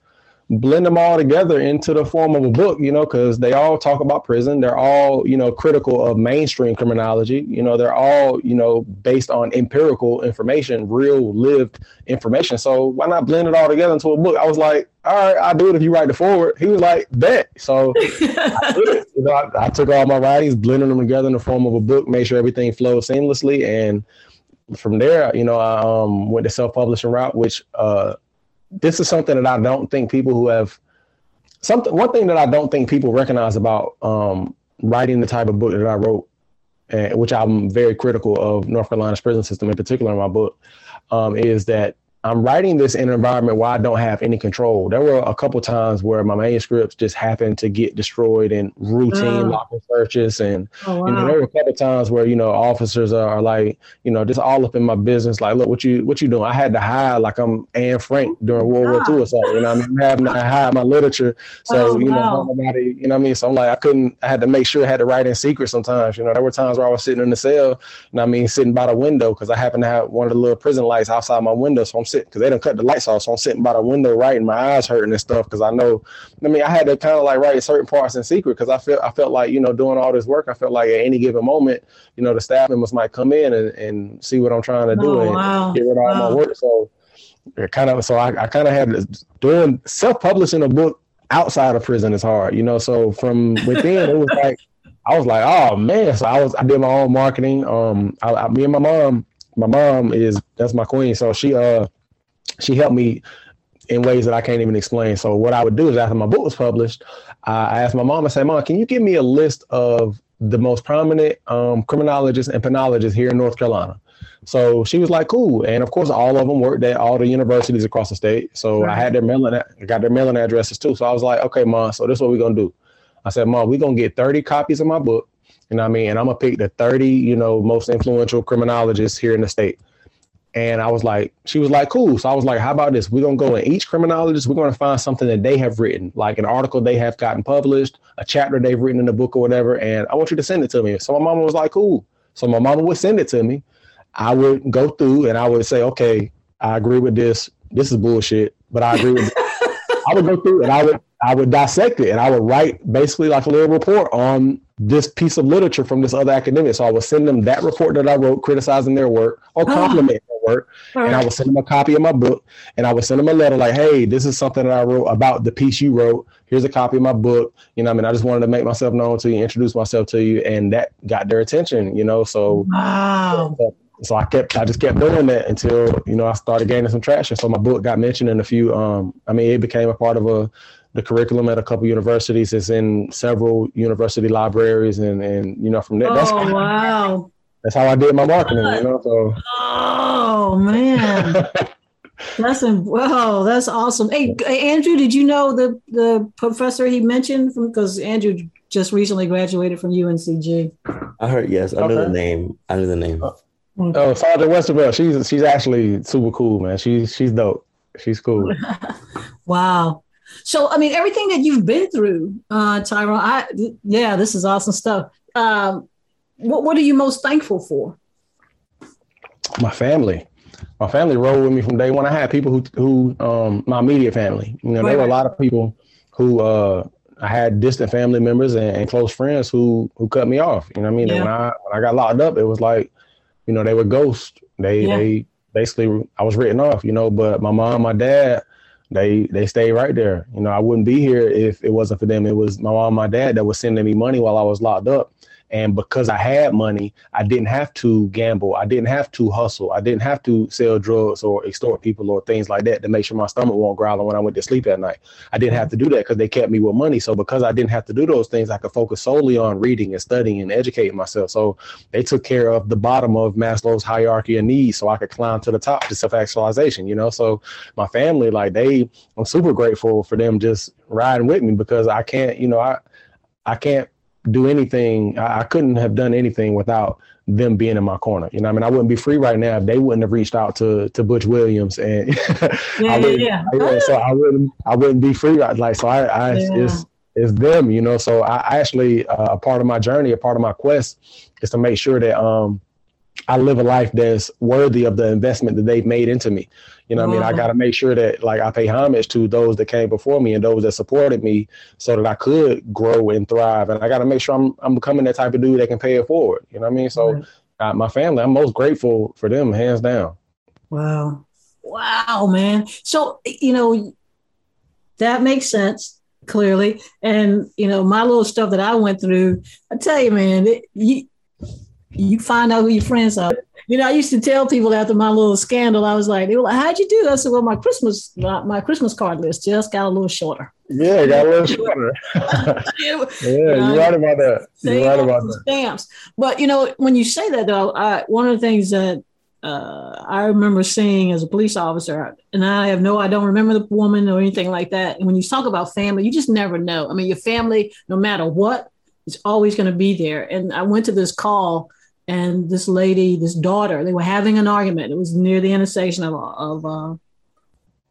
blend them all together into the form of a book, you know, because they all talk about prison. They're all, you know, critical of mainstream criminology. You know, they're all, you know, based on empirical information, real lived information. So why not blend it all together into a book? I was like, all right, I'll do it if you write the forward. He was like, bet. So I, you know, I, I took all my writings, blended them together in the form of a book, made sure everything flowed seamlessly and from there, you know, I um, went the self-publishing route, which uh, this is something that I don't think people who have something. One thing that I don't think people recognize about um, writing the type of book that I wrote, and which I'm very critical of North Carolina's prison system in particular in my book, um, is that I'm writing this in an environment where I don't have any control. There were a couple times where my manuscripts just happened to get destroyed in routine oh. searches, and oh, wow. you know, there were a couple times where you know officers are, are, like, you know, just all up in my business. Like, look, what you what you doing? I had to hide like I'm Anne Frank during World War II or something. You know, I mean, I'm having to hide my literature, so oh, you know, nobody, you know, what I mean. So I'm like, I couldn't. I had to make sure I had to write in secret sometimes. You know, there were times where I was sitting in the cell, and I mean, sitting by the window because I happened to have one of the little prison lights outside my window, so I'm sitting because they don't cut the lights off. So I'm sitting by the window writing, my eyes hurting and stuff because I know. I mean, I had to kind of like write certain parts in secret because I felt I felt like you know doing all this work. I felt like at any given moment, you know, the staff members might come in and, and see what I'm trying to do oh, and wow. get rid of all wow. my work. So it kind of so I, I kind of had doing self publishing a book outside of prison is hard, you know. So from within, it was like I was like, oh man. So I was I did my own marketing. Um, I, I, me and my mom my mom is that's my queen. So she uh she helped me in ways that I can't even explain. So what I would do is after my book was published, I asked my mom, I said, Mom, can you give me a list of the most prominent um, criminologists and penologists here in North Carolina? So she was like, cool. And of course, all of them worked at all the universities across the state. So right. I had their mailing, I got their mailing addresses too. So I was like, okay, mom, so this is what we're going to do. I said, mom, we're going to get 30 copies of my book. You know what I mean? And I'm gonna pick the 30, you know, most influential criminologists here in the state. And I was like, she was like, cool. So I was like, how about this? We're gonna go in each criminologist, we're gonna find something that they have written, like an article they have gotten published, a chapter they've written in the book or whatever. And I want you to send it to me. So my mama was like, cool. So my mama would send it to me. I would go through and I would say, okay, I agree with this. This is bullshit, but I agree with I would go through and I would I would dissect it and I would write basically like a little report on this piece of literature from this other academic. So I would send them that report that I wrote criticizing their work or complimenting oh. their work. Right. And I would send them a copy of my book and I would send them a letter like, hey, this is something that I wrote about the piece you wrote. Here's a copy of my book. You know, I mean, I just wanted to make myself known to you, introduce myself to you. And that got their attention, you know. So wow. So, so I kept, I just kept doing that until you know I started gaining some traction. So my book got mentioned in a few. Um, I mean, it became a part of a the curriculum at a couple universities. It's in several university libraries, and and you know from there. Oh that's wow! That's how I did my marketing. You know, so. Oh man. That's wow, that's awesome. Hey, Andrew, did you know the the professor he mentioned from because Andrew just recently graduated from UNCG? I heard yes. I okay. know the name. I know the name. Oh, oh Sandra Westervelt. She's she's actually super cool, man. She's she's dope. She's cool. wow. So, I mean, everything that you've been through, uh, Tyrone, I, yeah, this is awesome stuff. Um, what, what are you most thankful for? My family. My family rolled with me from day one. I had people who, who, um, my immediate family, you know, right, there were a lot of people who, uh, I had distant family members and, and, close friends who, who cut me off. You know what I mean? Yeah. When I, when I got locked up, it was like, you know, they were ghosts. They, yeah. they basically, I was written off, you know, but my mom, my dad, they they stayed right there. You know, I wouldn't be here if it wasn't for them. It was my mom, my dad that was sending me money while I was locked up. And because I had money, I didn't have to gamble. I didn't have to hustle. I didn't have to sell drugs or extort people or things like that to make sure my stomach won't growl when I went to sleep at night. I didn't have to do that because they kept me with money. So because I didn't have to do those things, I could focus solely on reading and studying and educating myself. So they took care of the bottom of Maslow's hierarchy of needs so I could climb to the top to self-actualization, you know? So my family, like they, I'm super grateful for them just riding with me because I can't, you know, I, I can't do anything. I, I, couldn't have done anything without them being in my corner. You know, I mean, I wouldn't be free right now if they wouldn't have reached out to to Butch Williams, and yeah, yeah, yeah. I, so I wouldn't I wouldn't be free. Like, so I, I yeah. it's it's them. You know, so I actually uh, a part of my journey, a part of my quest, is to make sure that um I live a life that's worthy of the investment that they've made into me. You know, I mean, I got to make sure that like I pay homage to those that came before me and those that supported me, so that I could grow and thrive. And I got to make sure I'm I'm becoming that type of dude that can pay it forward. You know what I mean? So, right. uh, my family, I'm most grateful for them, hands down. Wow, wow, man. So you know, that makes sense clearly. And you know, my little stuff that I went through, I tell you, man, it, you you find out who your friends are. You know, I used to tell people after my little scandal, I was like, they were like, how'd you do? I said, well, my Christmas, my, Christmas card list just got a little shorter. Yeah, it got a little shorter. yeah, you're right about that. You're right about that. Stamps. But, you know, when you say that, though, I, one of the things that uh, I remember seeing as a police officer, and I have no, I don't remember the woman or anything like that. And when you talk about family, you just never know. I mean, your family, no matter what, is always going to be there. And I went to this call, and this lady, this daughter, they were having an argument. It was near the intersection of, of uh,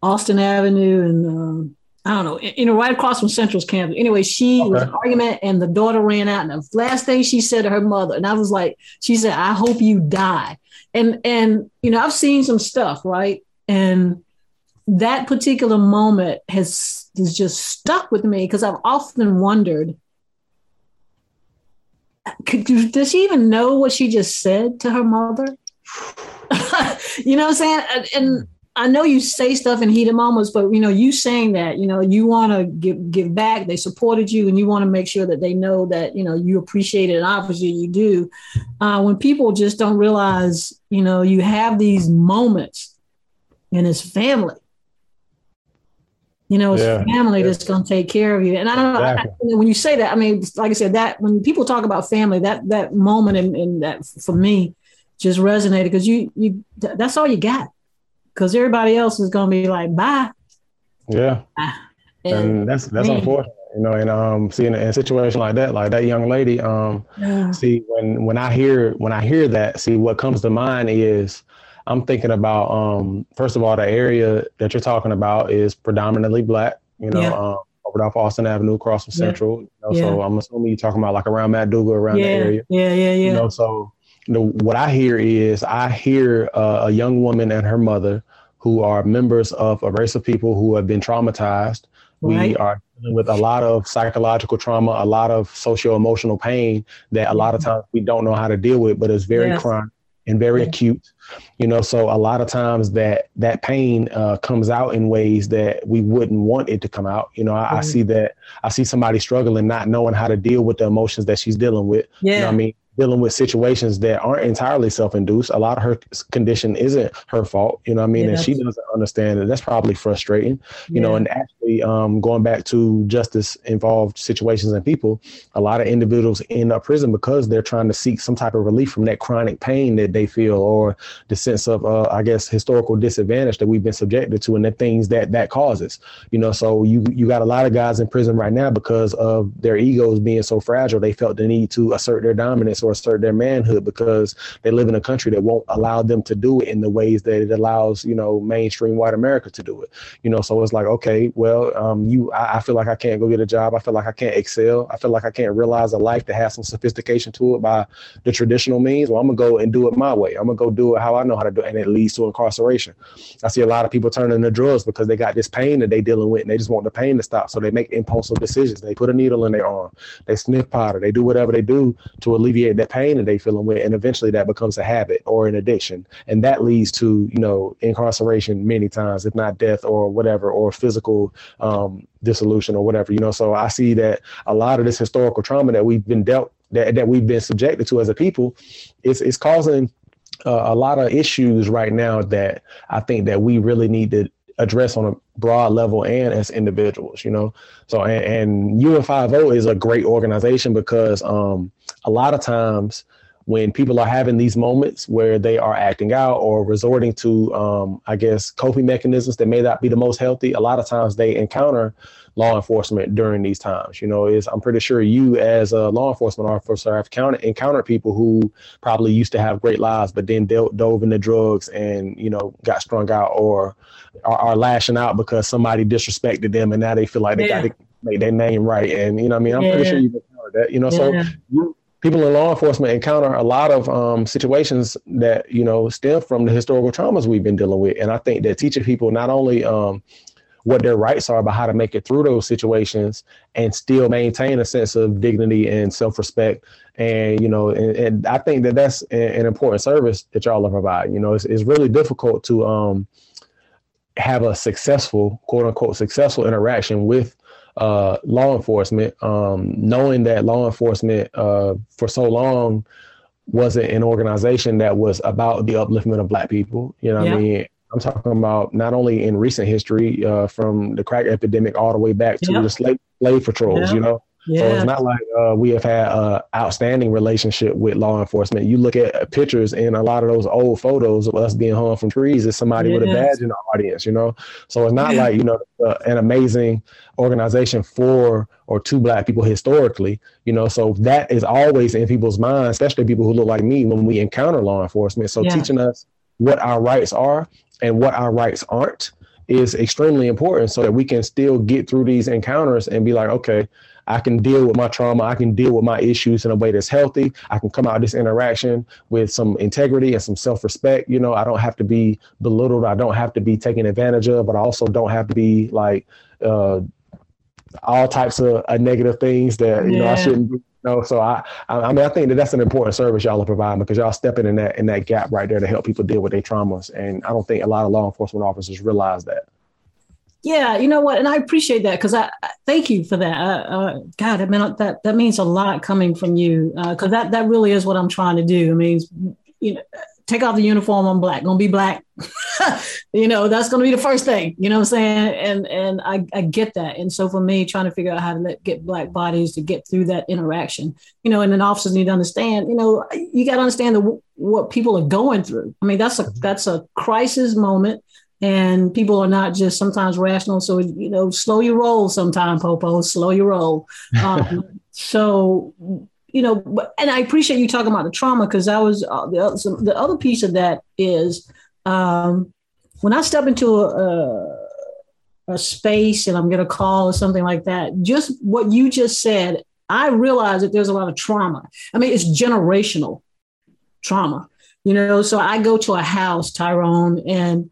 Austin Avenue and um, I don't know, you know, right across from Central's campus. Anyway, she okay. was an argument and the daughter ran out. And the last thing she said to her mother, and I was like, she said, I hope you die. And and you know, I've seen some stuff, right? And that particular moment has has just stuck with me because I've often wondered, could, does she even know what she just said to her mother? you know what I'm saying? And I know you say stuff in heated moments, but you know, you saying that, you know, you want to give give back. They supported you, and you want to make sure that they know that you know you appreciate it, and obviously you do. Uh, when people just don't realize, you know, you have these moments, and it's family. You know, it's yeah, family yeah. that's going to take care of you. And I don't know exactly. I, when you say that. I mean, like I said, that when people talk about family, that that moment and, and that for me just resonated because you you that's all you got because everybody else is going to be like, bye. Yeah. And, and that's that's man. unfortunate, you know. And um, seeing in a situation like that, like that young lady, um, yeah. see when when I hear when I hear that, see what comes to mind is I'm thinking about um, first of all, the area that you're talking about is predominantly black, you know. Yeah. Um, over off Austin Avenue, across from Central. You know, yeah. So I'm assuming you're talking about like around McDougald, around yeah. the area. Yeah, yeah, yeah. You know, so you know, what I hear is I hear uh, a young woman and her mother who are members of a race of people who have been traumatized. Right. We are dealing with a lot of psychological trauma, a lot of socio emotional pain that a lot of times we don't know how to deal with, but it's very yes. chronic and very yeah. acute. You know, so a lot of times that that pain uh, comes out in ways that we wouldn't want it to come out. You know, I, mm-hmm. I, see that I see somebody struggling, not knowing how to deal with the emotions that she's dealing with. Yeah. You know I mean? Dealing with situations that aren't entirely self-induced. A lot of her condition isn't her fault, you know what I mean? Yeah, and she doesn't understand it. That's probably frustrating, you yeah. know, and actually um, going back to justice involved situations and people, a lot of individuals end up prison because they're trying to seek some type of relief from that chronic pain that they feel or the sense of, uh, I guess, historical disadvantage that we've been subjected to and the things that that causes, you know, so you, you got a lot of guys in prison right now because of their egos being so fragile. They felt the need to assert their dominance or assert their manhood because they live in a country that won't allow them to do it in the ways that it allows, you know, mainstream white America to do it. You know, so it's like, okay, well, um, you, I, I feel like I can't go get a job. I feel like I can't excel. I feel like I can't realize a life that has some sophistication to it by the traditional means. Well, I'm gonna go and do it my way. I'm gonna go do it how I know how to do it, and it leads to incarceration. I see a lot of people turning to drugs because they got this pain that they dealing with, and they just want the pain to stop. So they make impulsive decisions. They put a needle in their arm. They sniff powder. They do whatever they do to alleviate that pain that they feeling with, and eventually that becomes a habit or an addiction, and that leads to you know incarceration many times, if not death or whatever, or physical um, dissolution or whatever. You know, so I see that a lot of this historical trauma that we've been dealt that, that we've been subjected to as a people, is is causing uh, a lot of issues right now that I think that we really need to address on a broad level and as individuals, you know. So and, and You and Five O is a great organization because um, a lot of times when people are having these moments where they are acting out or resorting to, um, I guess, coping mechanisms that may not be the most healthy, a lot of times they encounter law enforcement during these times. You know, is I'm pretty sure you as a law enforcement officer have encountered people who probably used to have great lives, but then dealt, dove into drugs and, you know, got strung out or are, are, lashing out because somebody disrespected them and now they feel like they yeah. got to make their name right. And, you know I mean? I'm yeah. pretty sure you've encountered that, you know, yeah. so you, people in law enforcement encounter a lot of um, situations that you know stem from the historical traumas we've been dealing with and i think that teaching people not only um, what their rights are, but how to make it through those situations and still maintain a sense of dignity and self-respect. And you know, and, and I think that that's an important service that y'all are providing. You know, it's, it's really difficult to um, have a successful, quote unquote, successful interaction with uh, law enforcement, um, knowing that law enforcement uh, for so long wasn't an organization that was about the upliftment of black people. You know yeah. I mean? I'm talking about not only in recent history, uh, from the crack epidemic all the way back to the slave slave patrols. You know, Yeah. So it's not like uh, we have had an outstanding relationship with law enforcement. You look at pictures in a lot of those old photos of us being hung from trees. It's somebody yes. with a badge in the audience, you know. So it's not yeah. like you know uh, an amazing organization for or to black people historically, you know. So that is always in people's minds, especially people who look like me when we encounter law enforcement. So yeah. teaching us what our rights are and what our rights aren't is extremely important so that we can still get through these encounters and be like, okay, I can deal with my trauma. I can deal with my issues in a way that's healthy. I can come out of this interaction with some integrity and some self respect. You know, I don't have to be belittled. I don't have to be taken advantage of, but I also don't have to be like uh, all types of uh, negative things that, you yeah. know, I shouldn't be. No, so I, I mean, I think that that's an important service y'all are providing because y'all stepping in that in that gap right there to help people deal with their traumas, and I don't think a lot of law enforcement officers realize that. Yeah, you know what, and I appreciate that because I, I, thank you for that. Uh, uh, God, I mean that that means a lot coming from you because uh, that that really is what I'm trying to do. I mean, you know, take off the uniform. I'm black. Gonna be black. you know, that's gonna be the first thing. You know what I'm saying? And and I, I get that. And so for me, trying to figure out how to let, get black bodies to get through that interaction, you know, and then officers need to understand. You know, you got to understand the, what people are going through. I mean, that's a that's a crisis moment. And people are not just sometimes rational. So, you know, slow your roll sometime, Popo, slow your roll. Um, so you know, and I appreciate you talking about the trauma because I was uh, the, other, the other piece of that is um, when I step into a, a space and I'm going to call or something like that, just what you just said, I realize that there's a lot of trauma. I mean, it's generational trauma, you know. So I go to a house, Tyrone, and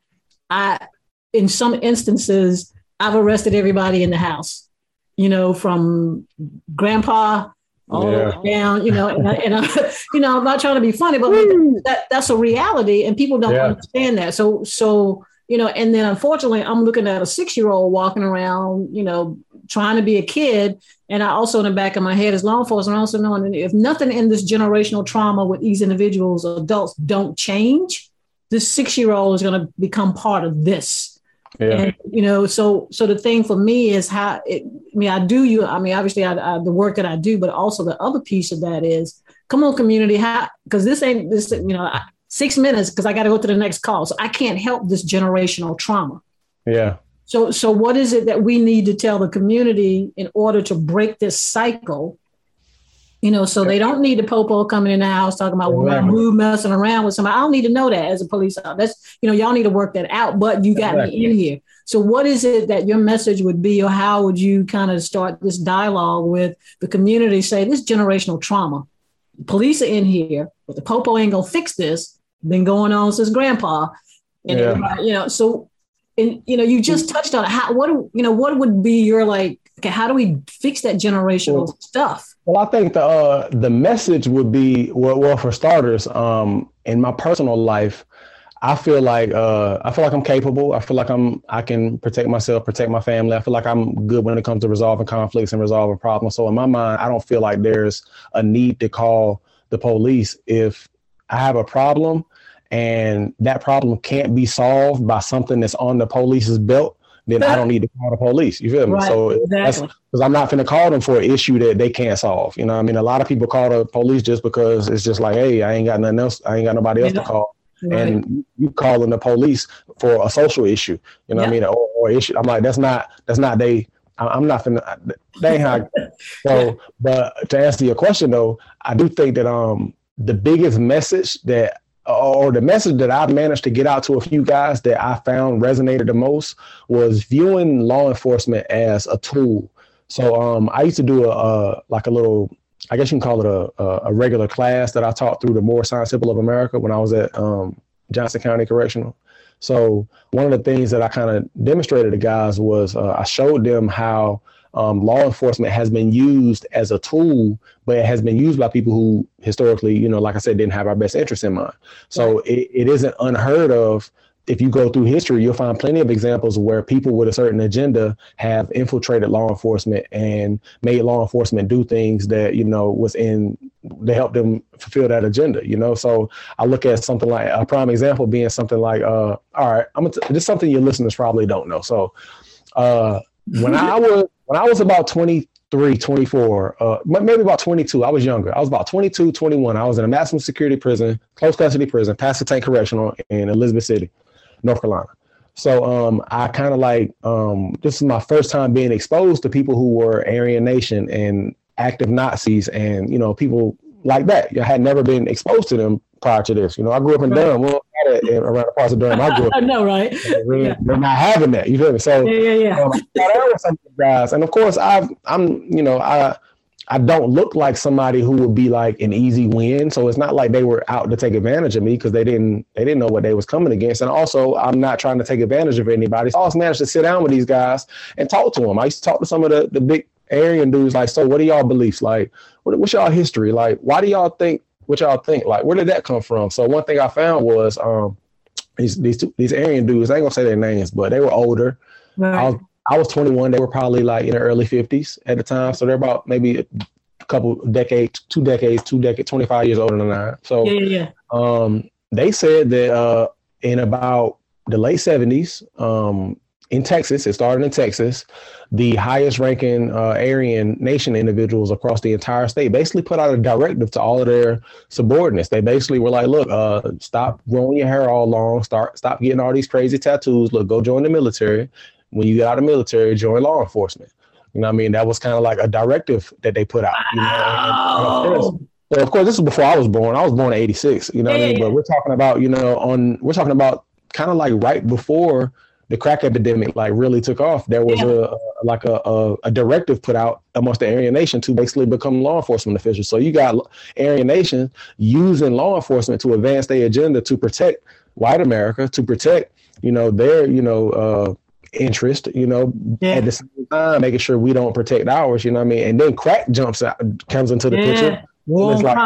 I, in some instances, I've arrested everybody in the house, you know, from grandpa all yeah. down, you know, and, and I, you know, I'm not trying to be funny, but that, that's a reality and people don't yeah. understand that. So, so, you know, and then unfortunately I'm looking at a six-year-old walking around, you know, trying to be a kid. And I also in the back of my head is law enforcement, I also knowing if nothing in this generational trauma with these individuals, adults don't change, this six-year-old is going to become part of this yeah. And, you know, so so the thing for me is how it, I mean, I do you. I mean, obviously, I, I, the work that I do, but also the other piece of that is, come on, community, how because this ain't this. You know, six minutes because I got to go to the next call, so I can't help this generational trauma. Yeah. So so what is it that we need to tell the community in order to break this cycle you know, so they don't need the popo coming in the house talking about well, who messing around with somebody. I don't need to know that as a police officer. That's you know, y'all need to work that out. But you got exactly. me in here. So what is it that your message would be, or how would you kind of start this dialogue with the community? Say this generational trauma. Police are in here, but the popo ain't gonna fix this. Been going on since grandpa, and yeah. you know. So, and you know, you just touched on it. How what you know? What would be your like? Okay, how do we fix that generational well, stuff? Well, I think the uh, the message would be well, well for starters, um, in my personal life, I feel like uh, I feel like I'm capable. I feel like I'm I can protect myself, protect my family. I feel like I'm good when it comes to resolving conflicts and resolving problems. So in my mind, I don't feel like there's a need to call the police if I have a problem and that problem can't be solved by something that's on the police's belt then I don't need to call the police. You feel me? Right, so exactly. because I'm not going to call them for an issue that they can't solve. You know, I mean, a lot of people call the police just because it's just like, hey, I ain't got nothing else. I ain't got nobody else to call. Right. And you calling the police for a social issue. You know, yeah. what I mean, or, or, issue. I'm like, that's not that's not they. I'm not finna. They ain't how. so, but to answer your question though, I do think that um the biggest message that or the message that I managed to get out to a few guys that I found resonated the most was viewing law enforcement as a tool. So um, I used to do a, a, like a little, I guess you can call it a, a, regular class that I taught through the Moorish Science Temple of America when I was at um, Johnston County Correctional. So one of the things that I kind of demonstrated to guys was uh, I showed them how um, law enforcement has been used as a tool, but it has been used by people who historically, you know, like I said, didn't have our best interests in mind. So it, it isn't unheard of. If you go through history, you'll find plenty of examples where people with a certain agenda have infiltrated law enforcement and made law enforcement do things that, you know, was in, they help them fulfill that agenda, you know? So I look at something like a prime example being something like, uh, all right, I'm gonna t- this is something your listeners probably don't know. So, uh, when I was when I was about 20, 23, 24, uh, maybe about 22. I was younger. I was about 22, 21. I was in a maximum security prison, close custody prison, Pastor Pasquotank Correctional in Elizabeth City, North Carolina. So um, I kind of like um, this is my first time being exposed to people who were Aryan Nation and active Nazis and you know people like that. I had never been exposed to them prior to this. You know, I grew up in. Durham. Well, around the parts of Durham I grew up. I know, right? Really, yeah. They're not having that. You feel me? So yeah, yeah, yeah. Um, guys, and of course, I've I'm you know I I don't look like somebody who would be like an easy win. So it's not like they were out to take advantage of me because they didn't they didn't know what they was coming against. And also I'm not trying to take advantage of anybody. So I always managed to sit down with these guys and talk to them. I used to talk to some of the, the big Aryan dudes like, so what are y'all beliefs? Like, what, what's y'all history? Like, why do y'all think what y'all think? Like, where did that come from? So one thing I found was um these these two, these Aryan dudes, I ain't gonna say their names, but they were older. Right. I was I was 21. They were probably like in the early 50s at the time. So they're about maybe a couple decades, two decades, two decades, 25 years older than I. So yeah, yeah. Um, they said that uh, in about the late 70s, um, in Texas, it started in Texas, the highest ranking uh, Aryan nation individuals across the entire state basically put out a directive to all of their subordinates. They basically were like, look, uh, stop growing your hair all long, start stop getting all these crazy tattoos. Look, go join the military when you get out of the military, join law enforcement. You know what I mean? That was kind of like a directive that they put out. You know, and, and of, course, well, of course, this is before I was born. I was born in '86. You know what I mean? But we're talking about, you know, on we're talking about kind of like right before the crack epidemic like really took off, there was yeah. a, like a, a, a, directive put out amongst the Aryan Nation to basically become law enforcement officials. So you got Aryan Nation using law enforcement to advance their agenda to protect white America, to protect you know their you know uh, interest, you know, yeah. at the same time, making sure we don't protect ours, you know what I mean? And then crack jumps out, comes into the yeah. picture. it's like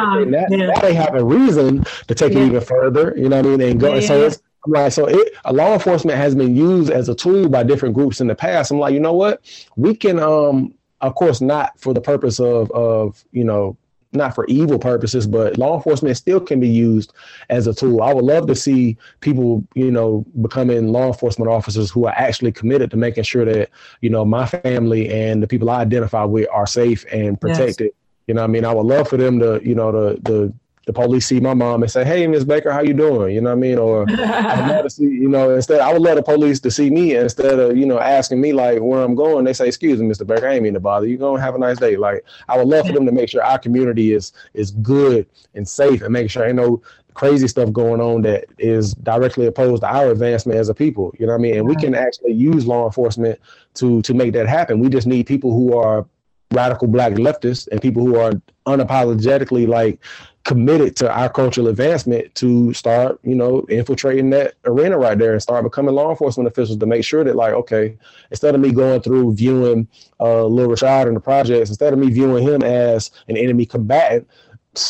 yeah. now they have a reason to take it even further, you know what I mean? And go, And so it's like, so it, law enforcement has been used as a tool by different groups in the past. I'm like, you know what? We can, um, of course, not for the purpose of, of, you know, not for evil purposes, but law enforcement still can be used as a tool. I would love to see people, you know, becoming law enforcement officers who are actually committed to making sure that, you know, my family and the people I identify with are safe and protected. Yes. You know, I mean, I would love for them to, you know, to, to the police see my mom and say, "Hey, Miss Baker, how you doing?" You know what I mean? Or I'd love to see, you know, instead I would love the police to see me instead of you know asking me like where I'm going. They say, "Excuse me, Mr. Baker, I ain't mean to bother you. Go and have a nice day." Like I would love for them to make sure our community is is good and safe and make sure ain't no crazy stuff going on that is directly opposed to our advancement as a people. You know what I mean? And we can actually use law enforcement to to make that happen. We just need people who are radical black leftists and people who are unapologetically like committed to our cultural advancement to start, you know, infiltrating that arena right there and start becoming law enforcement officials to make sure that, like, okay, instead of me going through viewing uh, Lil Rashad in the projects, instead of me viewing him as an enemy combatant,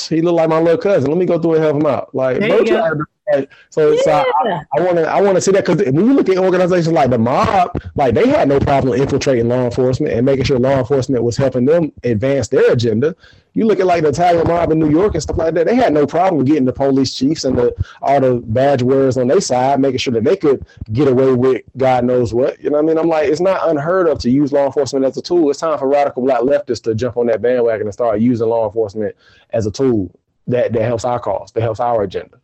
he looked like my little cousin. Let me go through and help him out. Like? So, so I, I want to I want to see that because when you look at organizations like the mob, like they had no problem infiltrating law enforcement and making sure law enforcement was helping them advance their agenda. You look at like the Italian mob in New York and stuff like that; they had no problem getting the police chiefs and the all the badge wearers on their side, making sure that they could get away with God knows what. You know what I mean? I'm like, it's not unheard of to use law enforcement as a tool. It's time for radical black leftists to jump on that bandwagon and start using law enforcement as a tool that that helps our cause, that helps our agenda.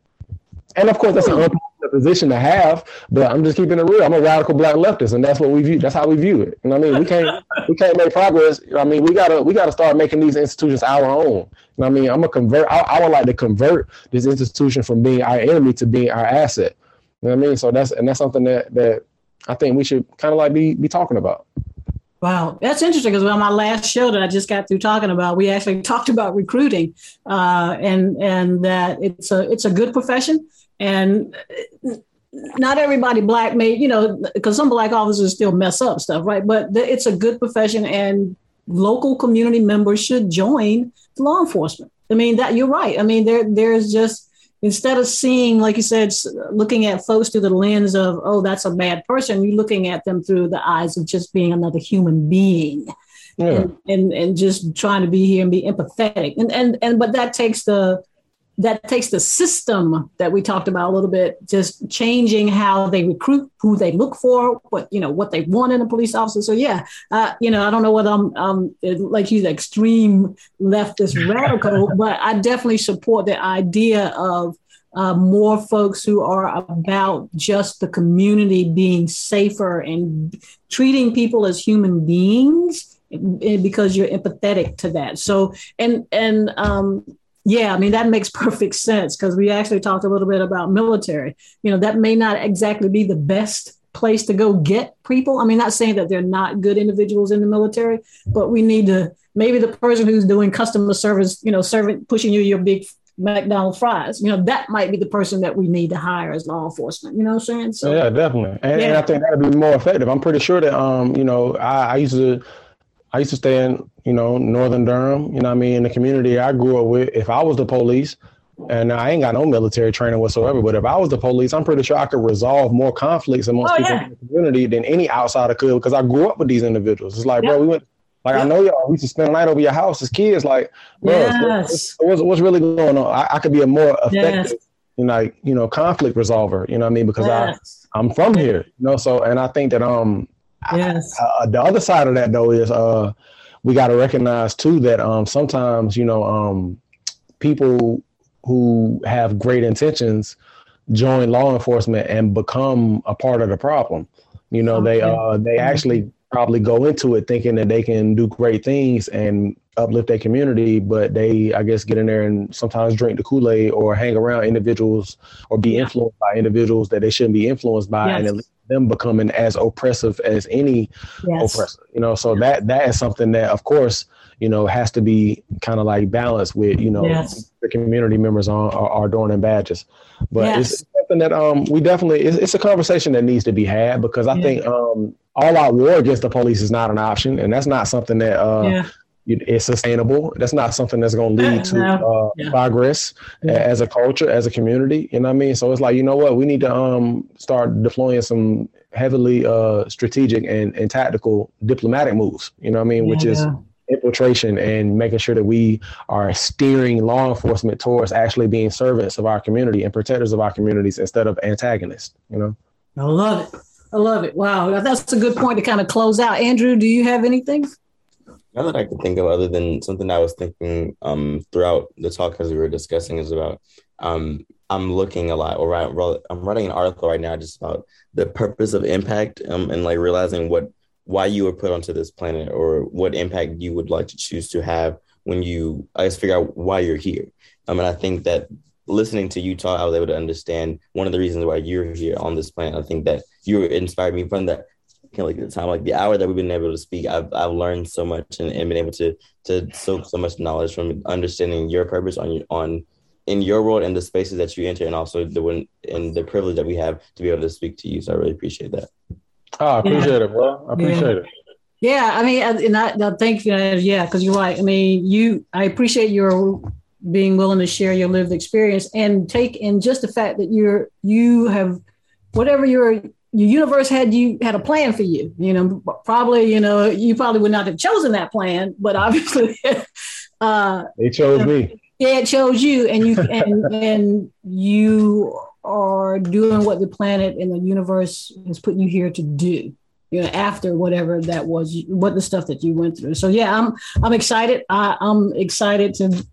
And of course, that's an unpopular position to have, but I'm just keeping it real. I'm a radical black leftist, and that's what we view. That's how we view it. You know what I mean? We can't we can't make progress. I mean, we gotta we gotta start making these institutions our own. You know I mean? I'm a convert. I, I would like to convert this institution from being our enemy to being our asset. You know what I mean? So that's and that's something that that I think we should kind of like be be talking about. Wow, that's interesting because on my last show that I just got through talking about, we actually talked about recruiting, uh, and and that it's a it's a good profession and uh, not everybody black may you know because some black officers still mess up stuff right? But it's a good profession and local community members should join law enforcement. I mean that you're right. I mean there there's just instead of seeing like you said looking at folks through the lens of oh that's a bad person you're looking at them through the eyes of just being another human being. Yeah. and, and and just trying to be here and be empathetic. And and and but that takes the that takes the system that we talked about a little bit, just changing how they recruit, who they look for, what you know, what they want in a police officer. So yeah, uh, you know, I don't know whether I'm um, like you, the extreme leftist radical, but I definitely support the idea of uh, more folks who are about just the community being safer and treating people as human beings eh, because you're empathetic to that. So and and um, yeah, I mean, that makes perfect sense because we actually talked a little bit about military. You know, that may not exactly be the best place to go get people. I mean, not saying that they're not good individuals in the military, but we need to maybe the person who's doing customer service, you know, serving, pushing you your big McDonald's fries, you know, that might be the person that we need to hire as law enforcement. You know what I'm saying? So, yeah, definitely. And, yeah. and I think that'd be more effective. I'm pretty sure that, um, you know, I, I used to I used to stay in, you know, Northern Durham, you know I mean, in the community I grew up with. If I was the police, and I ain't got no military training whatsoever, but if I was the police, I'm pretty sure I could resolve more conflicts amongst oh, people yeah. in the community than any outsider could because I grew up with these individuals. It's like, yeah. bro, we went, like, yeah. I know y'all, we used to spend a night over your house as kids. Like, bro, yes. what's, what's, really going on? I, I, could be a more effective, yes. you know, like, you know, conflict resolver, you know what I mean? Because yes. I, I'm from here, you know, so, and I think that, um, Yes. Uh, the other side of that though is uh, we got to recognize too that um, sometimes you know um, people who have great intentions join law enforcement and become a part of the problem. You know, okay. they uh, they mm-hmm. actually probably go into it thinking that they can do great things and uplift their community, but they, I guess, get in there and sometimes drink the Kool Aid or hang around individuals or be influenced by individuals that they shouldn't be influenced by, yes. and it them becoming as oppressive as any yes. oppressor. You know, so that that is something that, of course, you know, has to be kind of like balanced with you know yes. the community members on are, are doing and badges. But yes. it's something that um we definitely it's, it's, a conversation that needs to be had because I yeah. think um all out war against the police is not an option, and that's not something that uh, yeah it's sustainable. That's not something that's going to lead to uh, yeah. progress yeah. as a culture, as a community. You know what I mean? So it's like, you know what? We need to um, start deploying some heavily uh, strategic and, and tactical diplomatic moves. You know what I mean? Yeah, Which is infiltration and making sure that we are steering law enforcement towards actually being servants of our community and protectors of our communities instead of antagonists. You know? I love it. I love it. Wow, that's a good point to kind of close out. Andrew, do you have anything? Not that I can think of other than something I was thinking um, throughout the talk as we were discussing is about um, I'm looking a lot, or I'm writing an article right now just about the purpose of impact um, and like realizing what why you were put onto this planet or what impact you would like to choose to have when you I guess figure out why you're here. I mean, I think that listening to you talk, I was able to understand one of the reasons why you're here on this planet. I think that you inspired me from that can't look at the time. Like the hour that we've been able to speak, I've I've learned so much and, and been able to to soak so much knowledge from understanding your purpose on your on in your world and the spaces that you enter, and also the one and the privilege that we have to be able to speak to you. So I really appreciate that. Oh, I appreciate yeah. it, bro. I appreciate yeah. it. Yeah, I mean, and I, I thank you. Yeah, because you're right. I mean, you. I appreciate your being willing to share your lived experience and take in just the fact that you're you have whatever your your universe had you had a plan for you. You know, probably you know you probably would not have chosen that plan, but obviously, uh, they chose me. Yeah, it chose you, and you and and you are doing what the planet and the universe has put you here to do. You know, after whatever that was, what the stuff that you went through. So yeah, I'm I'm excited. I, I'm excited to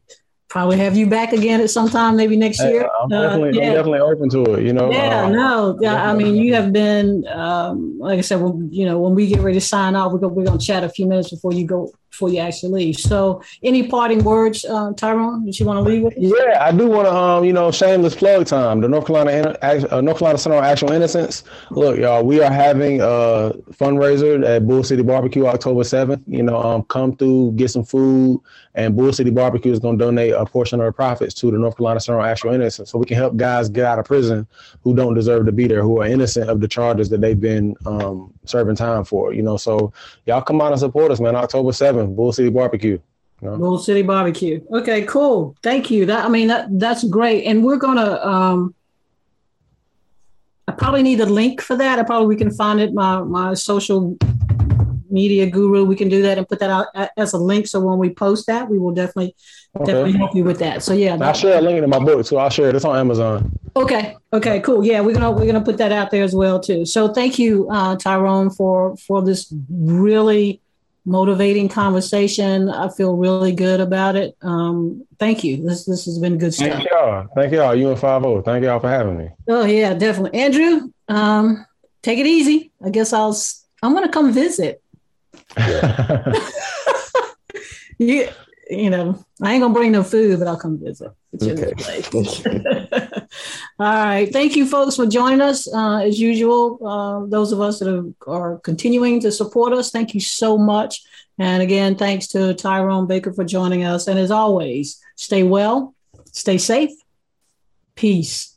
probably have you back again at some time, maybe next year. I'm definitely, uh, yeah. I'm definitely open to it. You know. Yeah, uh, no, yeah. I mean, you have been, um, like I said, when, you know, when we get ready to sign off, we're gonna, we're gonna chat a few minutes before you go before you actually leave. So, any parting words, uh, Tyrone, that you want to leave with? Yeah, I do want to, um, you know, shameless plug time. The North Carolina uh, North Carolina Center on Actual Innocence. Look, y'all, we are having a fundraiser at Bull City Barbecue October seventh. You know, um, come through, get some food, and Bull City Barbecue is going to donate a portion of the profits to the North Carolina Center on Actual Innocence, so we can help guys get out of prison who don't deserve to be there, who are innocent of the charges that they've been um, serving time for. You know, so y'all come out and support us, man. October seventh, Bull City Barbecue. You know? Bull City Barbecue. Okay, cool. Thank you. That I mean that that's great, and we're gonna. um I probably need a link for that. I probably we can find it my my social media guru, we can do that and put that out as a link. So when we post that, we will definitely okay. definitely help you with that. So yeah, I'll share a link in my book too. I'll share it. It's on Amazon. Okay. Okay. Cool. Yeah, we're gonna we're gonna put that out there as well too. So thank you, uh, Tyrone, for for this really motivating conversation. I feel really good about it. Um, thank you. This this has been good stuff. Thank y'all. Thank y'all. You and Five O. Thank y'all for having me. Oh yeah, definitely. Andrew, um, take it easy. I guess I'll. I'm gonna come visit. Yeah. you, you know, I ain't gonna bring no food, but I'll come visit. Okay. All right. Thank you, folks, for joining us. Uh, as usual, uh, those of us that are, are continuing to support us, thank you so much. And again, thanks to Tyrone Baker for joining us. And as always, stay well, stay safe, peace.